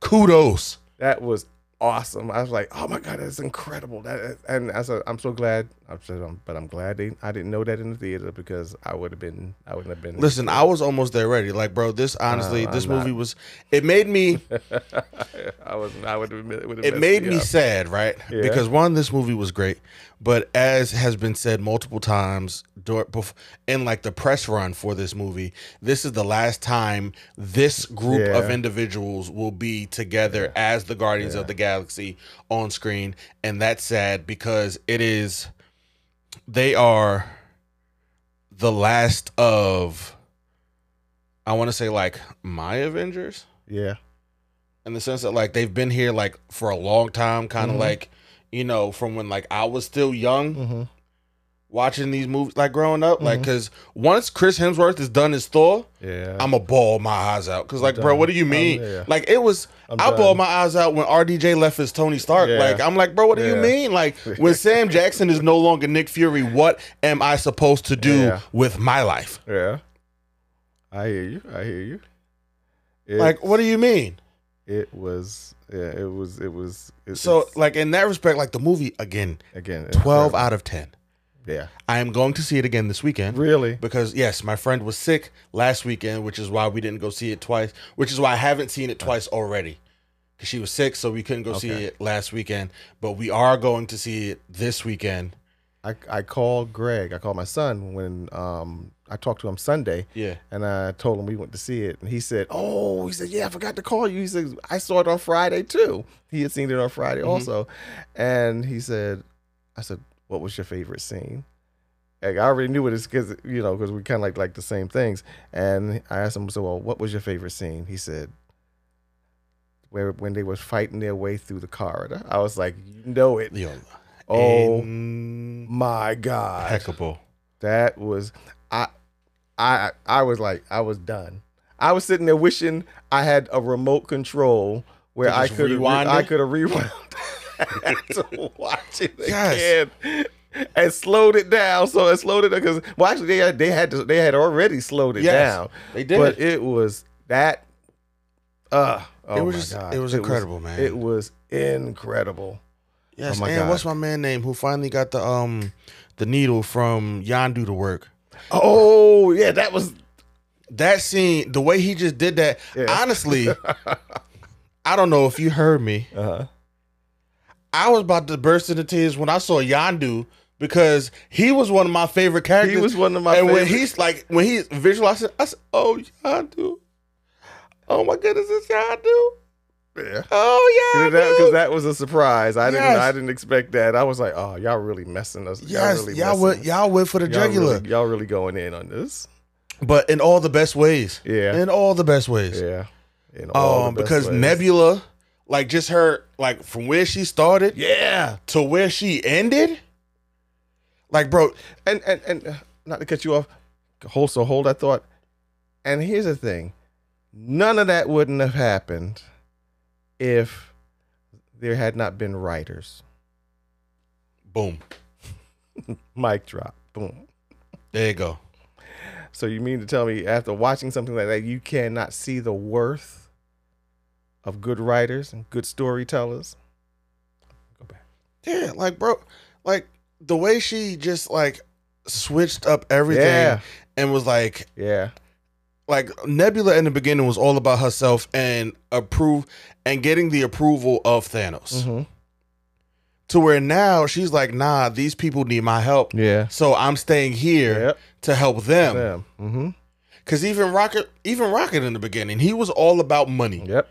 Kudos. that was awesome I was like oh my god that's incredible that and I said I'm so glad I said um, but I'm glad they I didn't know that in the theater because I would have been I wouldn't have been Listen, I was almost there ready. Like, bro, this honestly, Uh, this not. movie was. It made me. I was I would have been it made me sad, right? Yeah. Because one, this movie was great, but as has been said multiple times in like the press run for this movie, this is the last time this group of individuals will be together as the Guardians of the Galaxy on screen, and that's sad because it is. They are the last of. I want to say like my Avengers yeah in the sense that like they've been here like for a long time, kind of Mhm. like you know from when like I was still young mm-hmm. Watching these movies, like growing up, like Mhm. because once Chris Hemsworth is done his Thor, yeah I'm a ball my eyes out. Because like, bro, what do you mean? there. Like it was, I'm I ball my eyes out when RDJ left as Tony Stark. Yeah. Like I'm like, bro, what do you mean? Like when Sam Jackson is no longer Nick Fury, what am I supposed to do Yeah. with my life? Yeah. I hear you. I hear you. It, Like, what do you mean? it was yeah, it was it was it, So like in that respect, like the movie again, again twelve out of ten. Yeah. I am going to see it again this weekend. Really? because yes, my friend was sick last weekend, which is why we didn't go see it twice. Which is why I haven't seen it twice already, because she was sick, so we couldn't go see it last weekend. But we are going to see it this weekend. I I called Greg. I called my son when um I talked to him Sunday Yeah, and I told him we went to see it and he said, "Oh, he said, yeah, I forgot to call you." He said, "I saw it on Friday too." He had seen it on Friday also. And he said, I said, "What was your favorite scene?" Like, I already knew what it is because you know because we kind of like like the same things. And I asked him, "So, well, what was your favorite scene?" He said, "Where when they was fighting their way through the corridor." I was like, "You know it." Yo, Oh my god, impeccable. that was I I I was like I was done. I was sitting there wishing I had a remote control where I could rewind I could have rewound to watch it Yes. and slowed it down. So it slowed it down because well, actually they had they had to, they had already slowed it Yes, down. they did. but it was that. Uh, oh It was my just- God. it was incredible, man. It was incredible. Yes, Oh and God. what's my man name who finally got the um the needle from Yondu to work? Oh yeah, that was That scene, the way he just did that, Yeah. honestly, I don't know if you heard me. uh huh. I was about to burst into tears when I saw Yondu because he was one of my favorite characters. He was one of my and when he's like when he visualized it, I said, "Oh Yondu, oh my goodness, it's Yondu, Yeah. oh yeah, Because Yondu." that, that was a surprise. I didn't. I didn't expect that. I was like, "Oh, y'all really messing us." yes, y'all, really y'all went, y'all went for the Y'all jugular, really, y'all really going in on this. but in all the best ways. Yeah. in all the best ways. Yeah. In all Um, the best because ways. Nebula, like just her, like from where she started Yeah. to where she ended, like bro, And and and uh, not to cut you off. Hold so hold that thought. And here's the thing: none of that wouldn't have happened if there had not been writers. boom, Mic drop. Boom. there you go. So you mean to tell me after watching something like that, you cannot see the worth of good writers and good storytellers? Go back. Yeah, like bro, like the way she just like switched up everything Yeah. and was like, Yeah. like Nebula in the beginning was all about herself and approve and getting the approval of Thanos. hmm To where now she's like, nah, these people need my help. Yeah. So I'm staying here Yep. to help them. Them. Mm-hmm. Cause even Rocket, even Rocket in the beginning, he was all about money. Yep.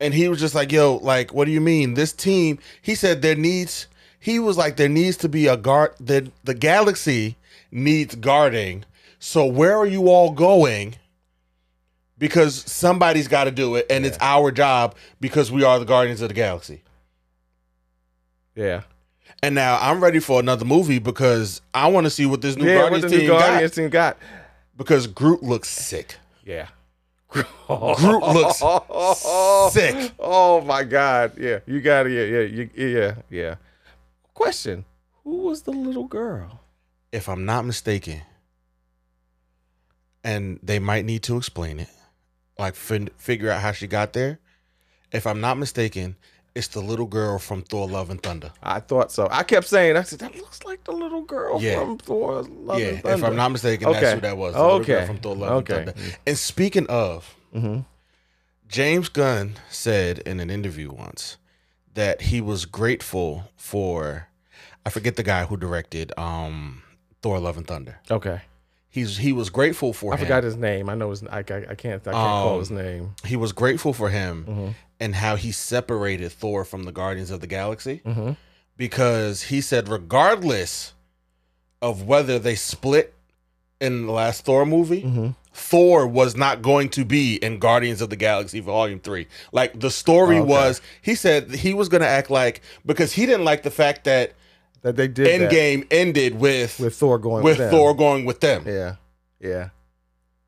And he was just like, yo, like, what do you mean? This team, he said there needs, he was like, there needs to be a guard, the, the galaxy needs guarding. So where are you all going? Because somebody's got to do it. And it's our job because we are the guardians of the galaxy. Yeah. And now I'm ready for another movie because I want to see what this new yeah. What Guardians the team new Guardians team got? got. Because Groot looks sick. Yeah. Groot looks sick. Oh my God. Yeah. You got it. Yeah. Yeah. You, yeah. Yeah. Question: Who was the little girl? if I'm not mistaken, and they might need to explain it, like fin- figure out how she got there. If I'm not mistaken, it's the little girl from Thor: Love and Thunder. I thought so. I kept saying, I said that looks like the little girl Yeah. from Thor: Love yeah, and Thunder. if I'm not mistaken, that's who that was. The little girl Okay. from Thor: Love Okay. and Thunder. And speaking of, Mhm. James Gunn said in an interview once that he was grateful for, I forget the guy who directed um, Thor: Love and Thunder. Okay. He's he was grateful for I him. forgot his name. I know his. I, I, I can't. I can't call Um, his name. he was grateful for him Mhm. And how he separated Thor from the Guardians of the Galaxy Mhm. because he said regardless of whether they split in the last Thor movie, Mhm. Thor was not going to be in Guardians of the Galaxy Volume 3. Like the story Okay. was he said he was going to act like because he didn't like the fact that That they did that Endgame ended with with Thor going with with them. Thor going with them. Yeah. Yeah.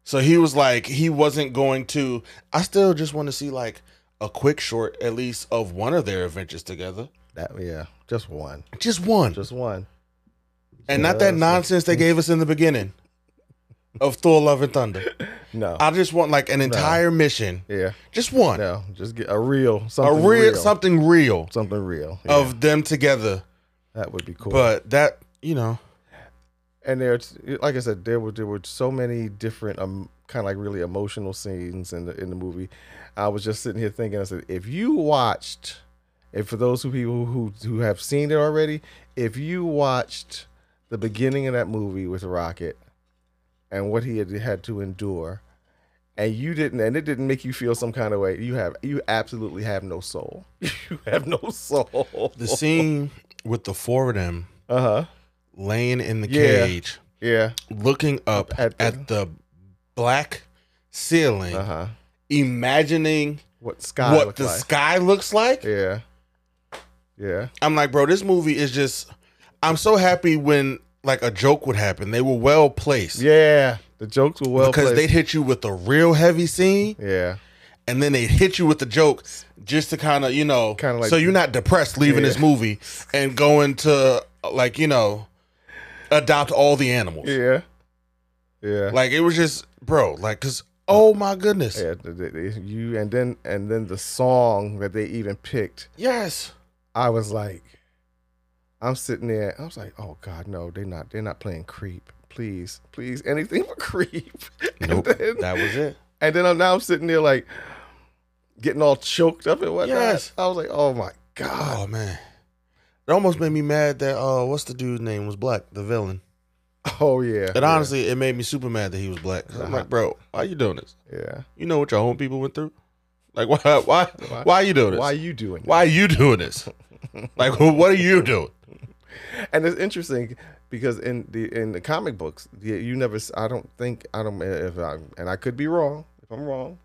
So he was like, he wasn't going to. I still just want to see like a quick short, at least, of one of their adventures together. That. Yeah. Just one. Just one. Just one. and not that nonsense they gave us in the beginning of Thor Love and Thunder. No. I just want like an entire mission. yeah. Just one. No. Just get a real A something real, real. something real something real Yeah, of them together. that would be cool. But that, you know, and there's like I said, there were there were so many different um kind of like really emotional scenes in the in the movie. I was just sitting here thinking, I said, if you watched, and for those who people who who have seen it already, if you watched the beginning of that movie with Rocket and what he had had to endure, and you didn't, and it didn't make you feel some kind of way, you have you absolutely have no soul. you have no soul. the scene with the four of them Uh huh. laying in the Yeah. cage, Yeah. looking up At at the- the, black ceiling, Uh huh. imagining What sky what the like. sky looks like. Yeah. Yeah. I'm like, bro, this movie is just. I'm so happy when like a joke would happen. They were well placed Yeah. The jokes were well because they'd hit you with a real heavy scene, yeah. and then they hit you with the joke just to kind of you know, Kinda like- so you're not depressed leaving this movie and going to like you know, adopt all the animals. Yeah. Yeah. Like it was just, bro, like because oh my goodness, yeah, the- the- the- you and then and then the song that they even picked, yes, I was like, I'm sitting there, I was like, oh God, no, they're not, they're not playing creep. Please, please, anything but creep. nope, then, that was it. and then I'm now I'm sitting there like getting all choked up and whatnot. Yes. I was like, oh my God. Oh man, it almost made me mad that uh, what's the dude's name was black, the villain. Oh yeah. And yeah, honestly, it made me super mad that he was black. 'Cause I'm like, uh-huh. bro, why you doing this? yeah. You know what your home people went through? Like, why, why, why are you doing this? Why are you doing? This? Why are you doing this? like, what are you doing? and it's interesting because in the in the comic books, you, you never. I don't think I don't if I and I could be wrong. If I'm wrong,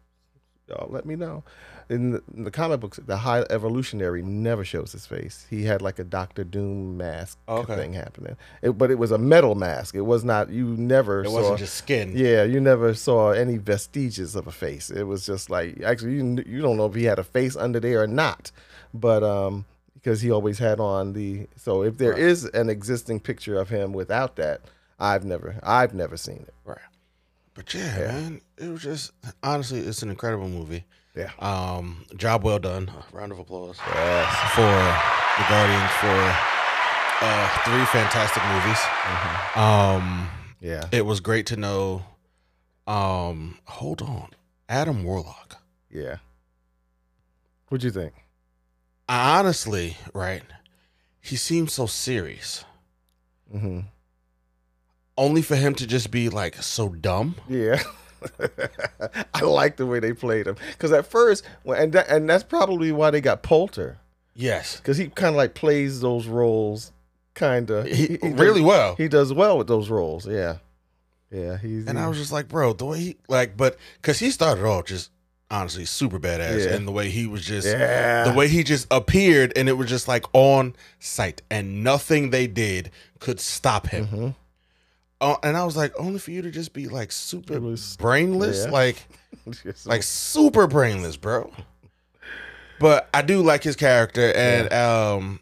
y'all let me know. In the, in the comic books, the High Evolutionary never shows his face. He had like a Doctor Doom mask Okay. thing happening, it, but it was a metal mask. It was not. You never It saw. wasn't just skin. yeah, you never saw any vestiges of a face. It was just like actually you you don't know if he had a face under there or not, but um because he always had on the so if there is an existing picture of him without that, I've never I've never seen it. Right. But yeah, man, it was just honestly, it's an incredible movie. Yeah. Um, job well done. Round of applause Yes. for the Guardians for uh, three fantastic movies. Mm-hmm. Um, Yeah. it was great to know. Um, hold on, Adam Warlock. Yeah. What'd you think? I honestly, right? He seems so serious. Mm-hmm. Only for him to just be like so dumb. Yeah. I like the way they played him because at first, and that, and that's probably why they got Poulter Yes, because he kind of like plays those roles, kind of really well. He does well with those roles. Yeah, yeah. He's And I was just like, bro, the way he like, but because he started off just honestly super badass, Yeah. and the way he was just, yeah, the way he just appeared, and it was just like on sight, and nothing they did could stop him. Mhm. Uh, and I was like, only for you to just be like super was- brainless, yeah. like like super brainless, bro. But I do like his character, and um,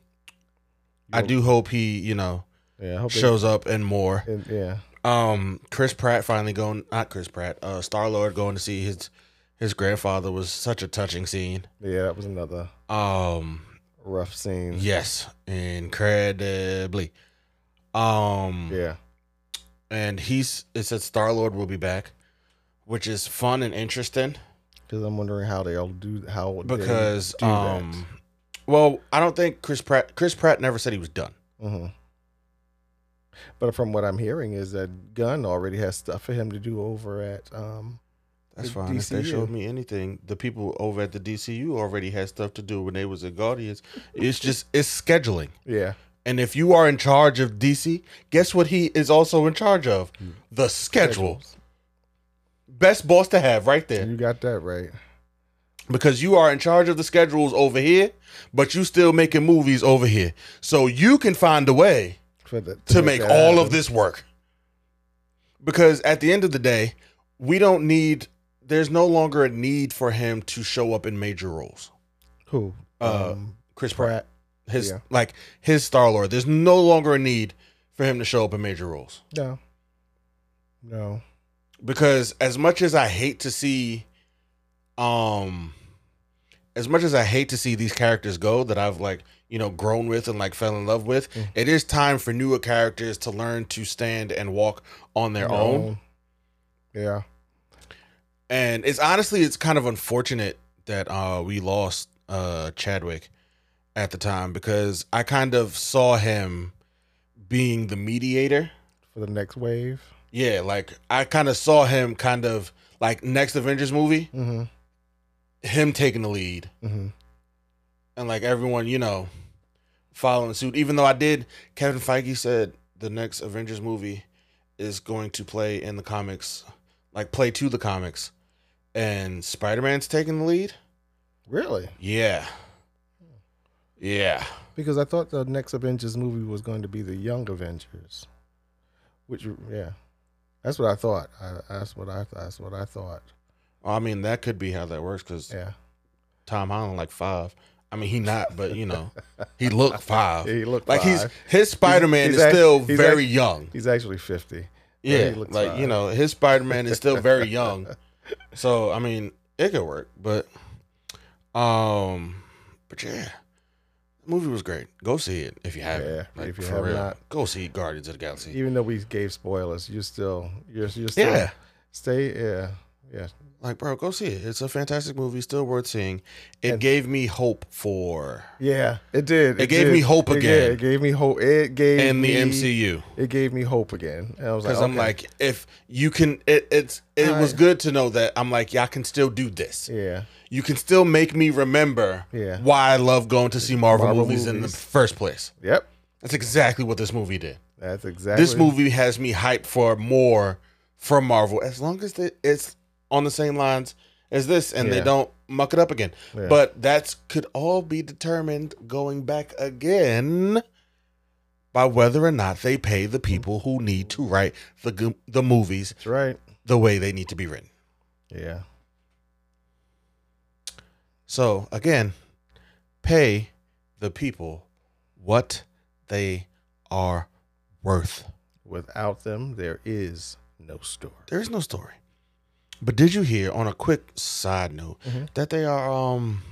I do hope he, you know, yeah, I hope they- shows up and more. and- yeah, Um, Chris Pratt finally going, not Chris Pratt, uh, Star Lord going to see his his grandfather was such a touching scene. yeah. That was another Um, rough scene. yes, incredibly. Um, yeah, and he's it said Star Lord will be back, which is fun and interesting because I'm wondering how they'll do how they because do that. um, well, I don't think Chris Pratt Chris Pratt never said he was done. Mhm. But from what I'm hearing is that Gunn already has stuff for him to do over at um That's fine. If they showed me anything, the people over at the DCU already had stuff to do when they was at Guardians. It's just it's scheduling. yeah And if you are in charge of DC, guess what he is also in charge of? The schedule. Best boss to have right there. you got that right. Because you are in charge of the schedules over here, but you still making movies over here. So you can find a way For the, to make that all of this work. Because at the end of the day, we don't need there's no longer a need for him to show up in major roles. Who? Uh, um, Chris Pratt. His Yeah. like his Star Lord. There's no longer a need for him to show up in major roles. No. No. Because as much as I hate to see um as much as I hate to see these characters go that I've like, you know, grown with and like fell in love with, Mm. it is time for newer characters to learn to stand and walk on their No. own. Yeah. And it's honestly it's kind of unfortunate that uh we lost uh Chadwick at the time because I kind of saw him being the mediator. For the next wave. Yeah, like I kind of saw him kind of like next Avengers movie, Mm-hmm. him taking the lead Mm-hmm. and like everyone, you know, following suit. Even though I did, Kevin Feige said the next Avengers movie is going to play in the comics, like play to the comics, and Spider Man's taking the lead. Really? Yeah, yeah. Because I thought the next Avengers movie was going to be the Young Avengers. Which yeah. That's what I thought. I, that's what I that's what I thought. I mean, that could be how that works because Yeah, Tom Holland like five. I mean, he not, but you know, he looked five. he looked like he's his Spider Man is act- still very act- young. He's actually fifty. Yeah, like fine. you know, his Spider Man is still very young. So I mean, it could work, but um, but yeah, movie was great. Go see it if you haven't. Yeah, like, if you for have real. not. go see Guardians of the Galaxy. Even though we gave spoilers, you still you're you're still Yeah, stay yeah yeah like bro, go see it. It's a fantastic movie, still worth seeing. It And- gave me hope for yeah it did It gave did. me hope It- again. yeah, it gave me hope it gave in the me, MCU. it gave me hope again and I was like Because I'm like, if you can, it, it's it was good to know that I'm like, y'all can still do this. yeah You can still make me remember Yeah. why I love going to see Marvel, Marvel movies, in the first place. yep That's exactly what this movie did. that's exactly This movie has me hyped for more from Marvel, as long as it- it's on the same lines as this, and they don't muck it up again. Yeah. But that's could all be determined going back again by whether or not they pay the people who need to write the the movies that's right the way they need to be written. yeah So again, pay the people what they are worth. without them there is no story There is no story. But did you hear on a quick side note Mhm. that they are um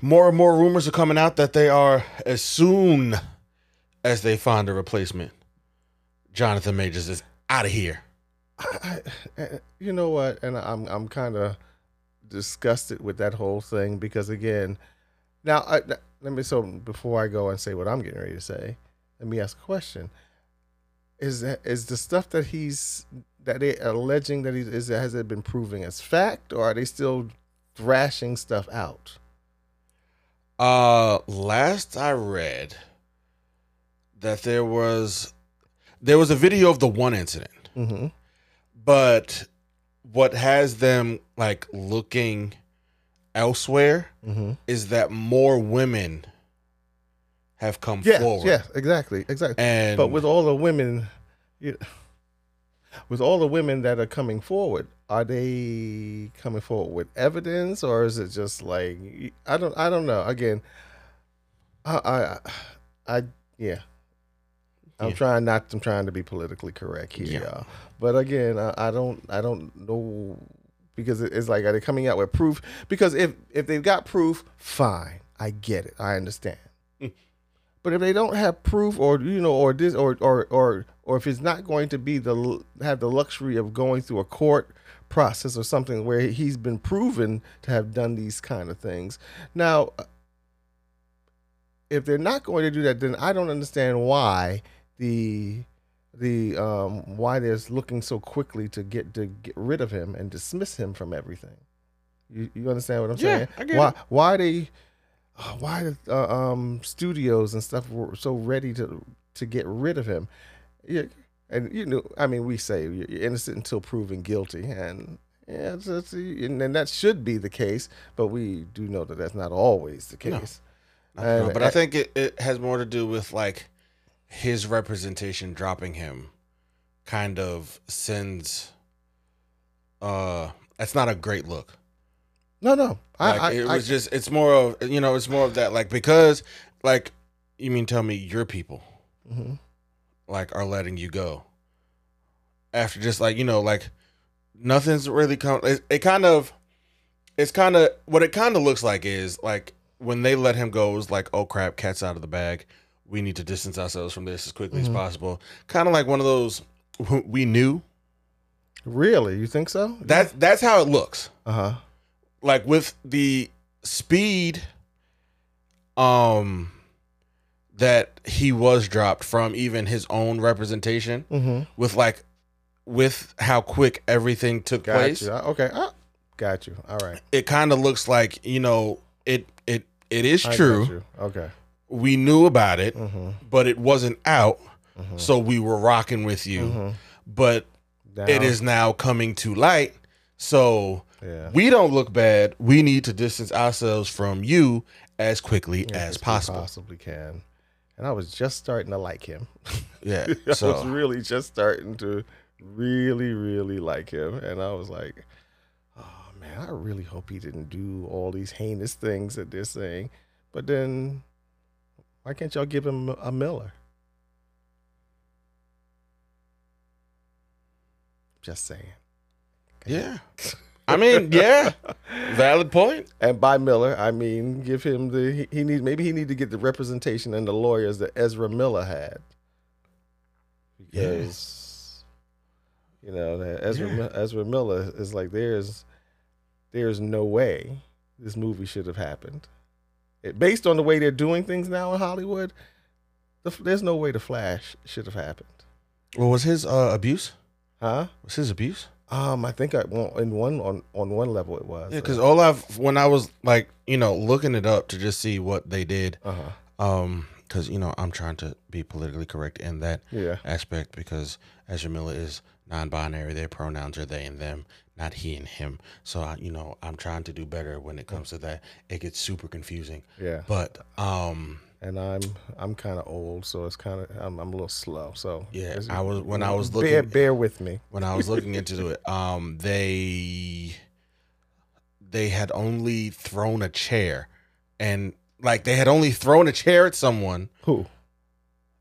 more and more rumors are coming out that they are as soon as they find a replacement, Jonathan Majors is out of here. I, I, you know what? And I'm I'm kind of disgusted with that whole thing because again, now I, let me so before I go and say what I'm getting ready to say, let me ask a question: Is that is the stuff that he's that they alleging that he is has it been proving as fact, or are they still thrashing stuff out? Uh last I read that there was there was a video of the one incident. Mm-hmm. but what has them like looking elsewhere Mm-hmm. is that more women have come Yeah, forward. yeah, exactly, exactly. And But with all the women, you, with all the women that are coming forward, are they coming forward with evidence, or is it just like I don't, I don't know. Again, I, I, I yeah. I'm Yeah. trying not. I'm trying to be politically correct here, Yeah. y'all. But again, I, I don't. I don't know because it's like are they coming out with proof? Because if if they've got proof, fine. I get it. I understand. Hmm. But if they don't have proof, or you know, or this, or or or or if it's not going to be the have the luxury of going through a court process or something where he's been proven to have done these kind of things. Now, if they're not going to do that, then I don't understand why the the um why they're looking so quickly to get to get rid of him and dismiss him from everything. You you understand what I'm Yeah, saying? I get why it. why they why the uh, um studios and stuff were so ready to to get rid of him? Yeah, and you know, I mean, we say you're innocent until proven guilty, and yeah, it's, it's, and, and that should be the case, but we do know that that's not always the case. I know, and- but I think it, it has more to do with like his representation dropping him kind of sends uh that's not a great look. No, no, I, Like I, it I- was just it's more of you know, it's more of that like because like you mean tell me your people mhm. like are letting you go after just like you know like nothing's really come it, it kind of it's kind of what it kind of looks like is like when they let him go it was like oh crap cat's out of the bag we need to distance ourselves from this as quickly Mhm. as possible kind of like one of those we knew really, you think so? that's that's how it looks uh huh. Like with the speed um that he was dropped from even his own representation Mm-hmm. with like with how quick everything took Got place you. Okay, ah, got you. All right. it kind of looks like you know it it it is true. Okay. we knew about it Mm-hmm. but it wasn't out Mhm. so we were rocking with you Mhm. but it is now coming to light so Yeah. we don't look bad we need to distance ourselves from you as quickly Yeah, as we possible Possibly can. And I was just starting to like him. yeah I was so really just starting to really, really like him, and I was like, oh man, I really hope he didn't do all these heinous things that they're saying. But then, why can't y'all give him a Miller? Just saying. Yeah. I mean, yeah. Valid point. And by Miller, I mean give him the he, he need maybe he need to get the representation and the lawyers that Ezra Miller had. Because you know, that Ezra Yeah. Ezra Miller is like there's there's no way this movie should have happened. It, based on the way they're doing things now in Hollywood, the, there's no way the Flash should have happened. Well, was his uh, abuse? Huh? Was his abuse? Um, I think I well, in one on on one level it was. Yeah, because all I've when I was like, you know, looking it up to just see what they did, uh huh. um, because you know I'm trying to be politically correct in that Yeah. aspect because Ezra Miller is non-binary. Their pronouns are they and them, not he and him. So I, you know, I'm trying to do better when it comes to that. It gets super confusing, Yeah. but um, and I'm I'm kind of old, so it's kind of I'm, I'm a little slow. So yeah, I was when I was looking bear with me. when I was looking into it, um, they they had only thrown a chair, and like they had only thrown a chair at someone, Who?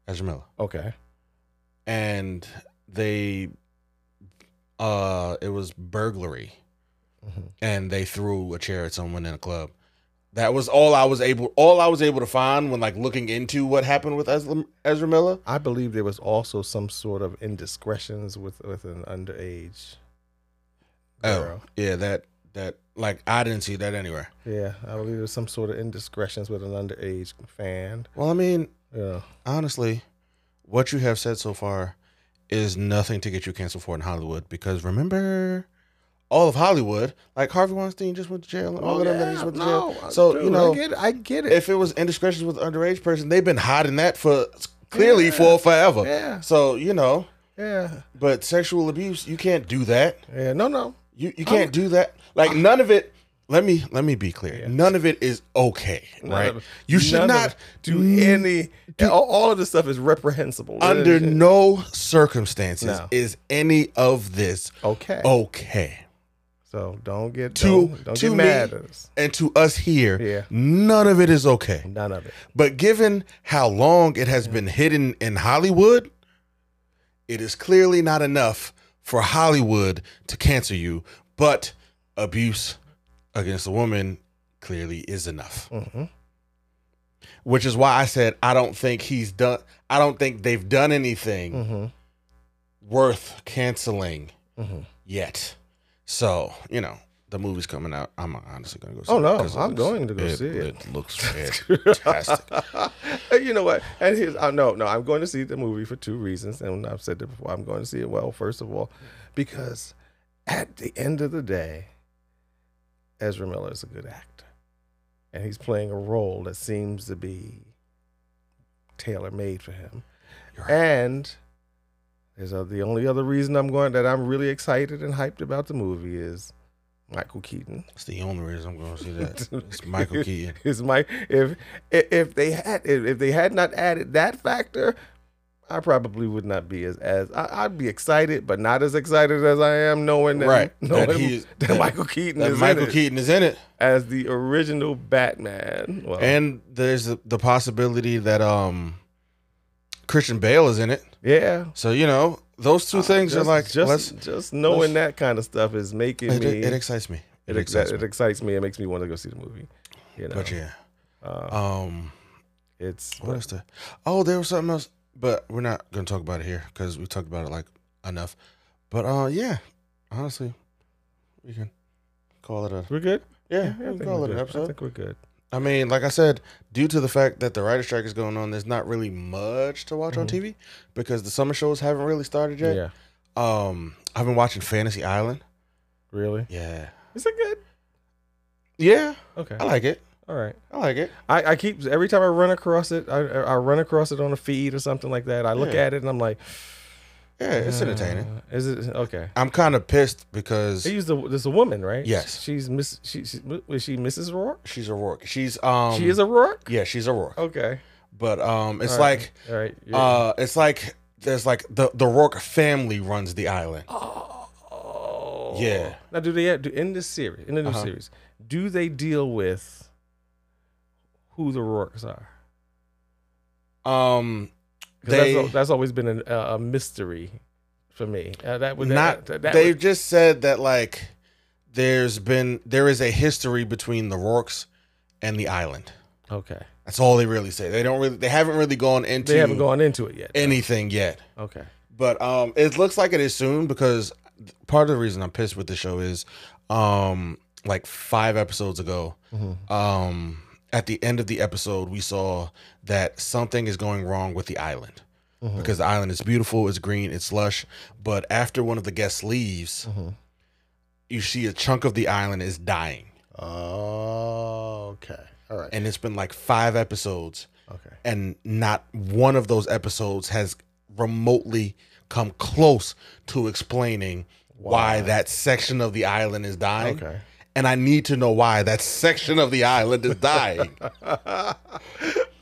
Ezra Miller, Okay. and they, uh, it was burglary, Mhm. and they threw a chair at someone in a club. That was all I was able. All I was able to find when like looking into what happened with Ezra, Ezra Miller. I believe there was also some sort of indiscretions with with an underage. Oh, girl. Oh, yeah, that that like I didn't see that anywhere. Yeah, I believe there was some sort of indiscretions with an underage fan. Well, I mean, Yeah. honestly, what you have said so far is nothing to get you canceled for in Hollywood because remember all of Hollywood, like Harvey Weinstein just went to jail and all oh, of them that just went to jail. Oh, So, dude, you know, I get it. I get it. if it was indiscretions with an underage person, they've been hiding that for clearly Yeah. for forever. yeah, So, you know, yeah, but sexual abuse, you can't do that. yeah. No, no. You you can't do that. Like none of it let me let me be clear. Yeah. None of it is okay, right? You should not do any. all, all of this stuff is reprehensible. under no circumstances No. is any of this Okay. okay. So don't get To- don't, don't to get mad me- at us. And to us here, Yeah. none of it is okay. None of it. But given how long it has been hidden in Hollywood, it is clearly not enough for Hollywood to cancel you. But abuse against a woman clearly is enough. hmm Which is why I said I don't think he's done. I don't think they've done anything hmm worth canceling hmm yet. So you know the movie's coming out. I'm honestly gonna go. see Oh, no, it I'm looks- going to go see it. It looks fantastic. you know what? And here's uh, no, no. I'm going to see the movie for two reasons, and I've said it before. I'm going to see it. Well, first of all, because at the end of the day, Ezra Miller is a good actor, and he's playing a role that seems to be tailor made for him. Right. And there's a, the only other reason I'm going that I'm really excited and hyped about the movie is Michael Keaton. It's the only reason I'm going to see that. It's Michael Keaton. It's Mike. If if they had if, they had not added that factor, I probably would not be as as I, I'd be excited, but not as excited as I am knowing that Right. knowing That he is- that, that- Michael Keaton That is Michael in it Keaton is in it, as the original Batman. Well, and there's the, the possibility that um Christian Bale is in it. Yeah, So you know those two things Uh, just, are like just let's. just knowing let's- that kind of stuff is making It, me. it, excites me. it, It, ex- excites it me. excites me. It makes me want to go see the movie. You know, But yeah, uh, um, it's what else? The, oh, there was something else, but we're not gonna talk about it here because we talked about it like enough. But uh, yeah, honestly, we can call it a we're good. yeah. I we can call it an good. I think we're good. I mean, like I said, due to the fact that the writer strike is going on, there's not really much to watch on Mhm. TV because the summer shows haven't really started yet. Yeah, Um, I've been watching Fantasy Island. really. Yeah, Is it good? yeah, Okay. I like it. All right. I like it. I, I keep every time I run across it, I, I run across it on a feed or something like that. I look Yeah. at it and I'm like, Yeah, it's entertaining. uh, Is it okay? I'm kind of pissed because They the there's a woman, right? Yes. She's Miss. She, she was she Mrs. Roarke? she's a Roarke. She's um, she is a Roarke. yeah, she's a Roarke. Okay. But um, it's All right. like All right. Yeah. uh, it's like there's like the the Roarke family runs the island. Oh, Yeah. Now, do they do in this series in the new Uh-huh. series? Do they deal with who the Roarkes are? Um, they that's, that's always been a, a mystery for me. Uh, that would not. that, that they would- just said that like there's been there is a history between the Roarkes and the island. okay. That's all they really say. They don't really. They haven't really gone into They haven't gone into it yet. anything yet. okay. But um, it looks like it is soon because part of the reason I'm pissed with the show is, um, like five episodes ago, Mm-hmm. um, at the end of the episode, we saw that something is going wrong with the island Mm-hmm. because the island is beautiful, it's green, it's lush. But after one of the guests leaves, Mm-hmm. you see a chunk of the island is dying, Oh, okay. All right. and it's been like five episodes, okay. and not one of those episodes has remotely come close to explaining why, that section of the island is dying. Okay. And I need to know why that section of the island is dying.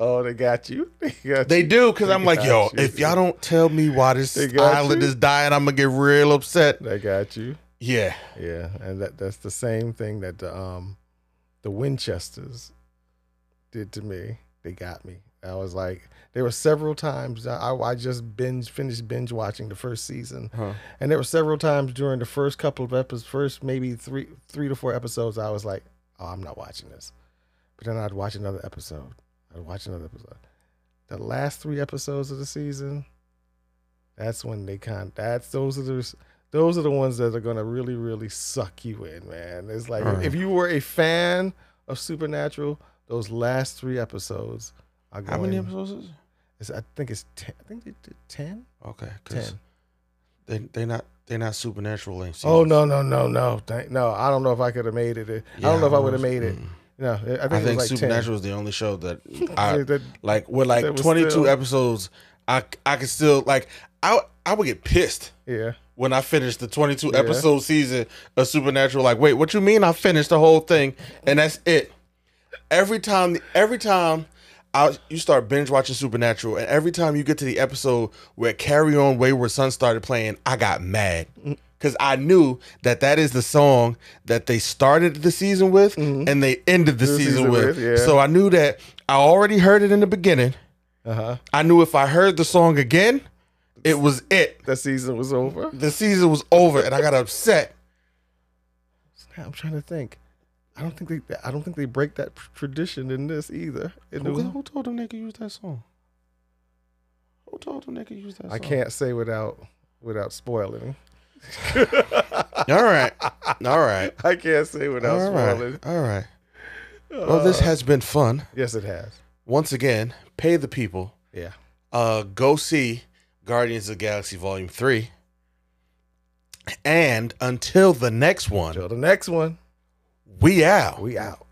Oh, they got you. They got they do, because I'm like, yo, you. if y'all don't tell me why this island you. is dying, I'm gonna get real upset. They got you. Yeah. Yeah, and that that's the same thing that the um the Winchesters did to me. They got me. I was like, there were several times I, I just binge finished binge watching the first season, Huh. and there were several times during the first couple of episodes, first maybe three three to four episodes, I was like, oh, I'm not watching this. But then I'd watch another episode. I'd watch another episode. The last three episodes of the season, that's when they kind. That's those are the those are the ones that are gonna really really suck you in, man. It's like Alright. if you were a fan of Supernatural, those last three episodes are going. How many episodes is it? It's, I think it's ten. I think they did ten. Okay, because Ten. they they not they're not supernatural. Oh no no no no Thank, no! I don't know if I could have made it. I don't know if I would have made it. mm. No, I think, I it was like Supernatural is the only show that 10. I That- like with like was 22 still- episodes. I I could still like I I would get pissed yeah. when I finished the 22 Yeah. episode season of Supernatural. Like, wait, what you mean? I finished the whole thing and that's it. Every time, every time. I, you start binge watching Supernatural, and every time you get to the episode where Carry On Wayward Son started playing, I got mad because I knew that that is the song that they started the season with and they ended the, The season, season with. with, yeah. So I knew that I already heard it in the beginning. Uh huh. I knew if I heard the song again, it was it. The season was over. The season was over, and I got upset. I'm trying to think. I don't think they. I don't think they break that tradition in this either. In Who, who told them they could use that song? Who told them they could use that song? I can't say without without spoiling. All right. All right. I can't say without All spoiling. All right. Well, this Uh, has been fun. yes, it has. Once again, pay the people. Yeah. Uh, go see Guardians of the Galaxy Volume 3. And until the next one, Till the next one, we out. we out.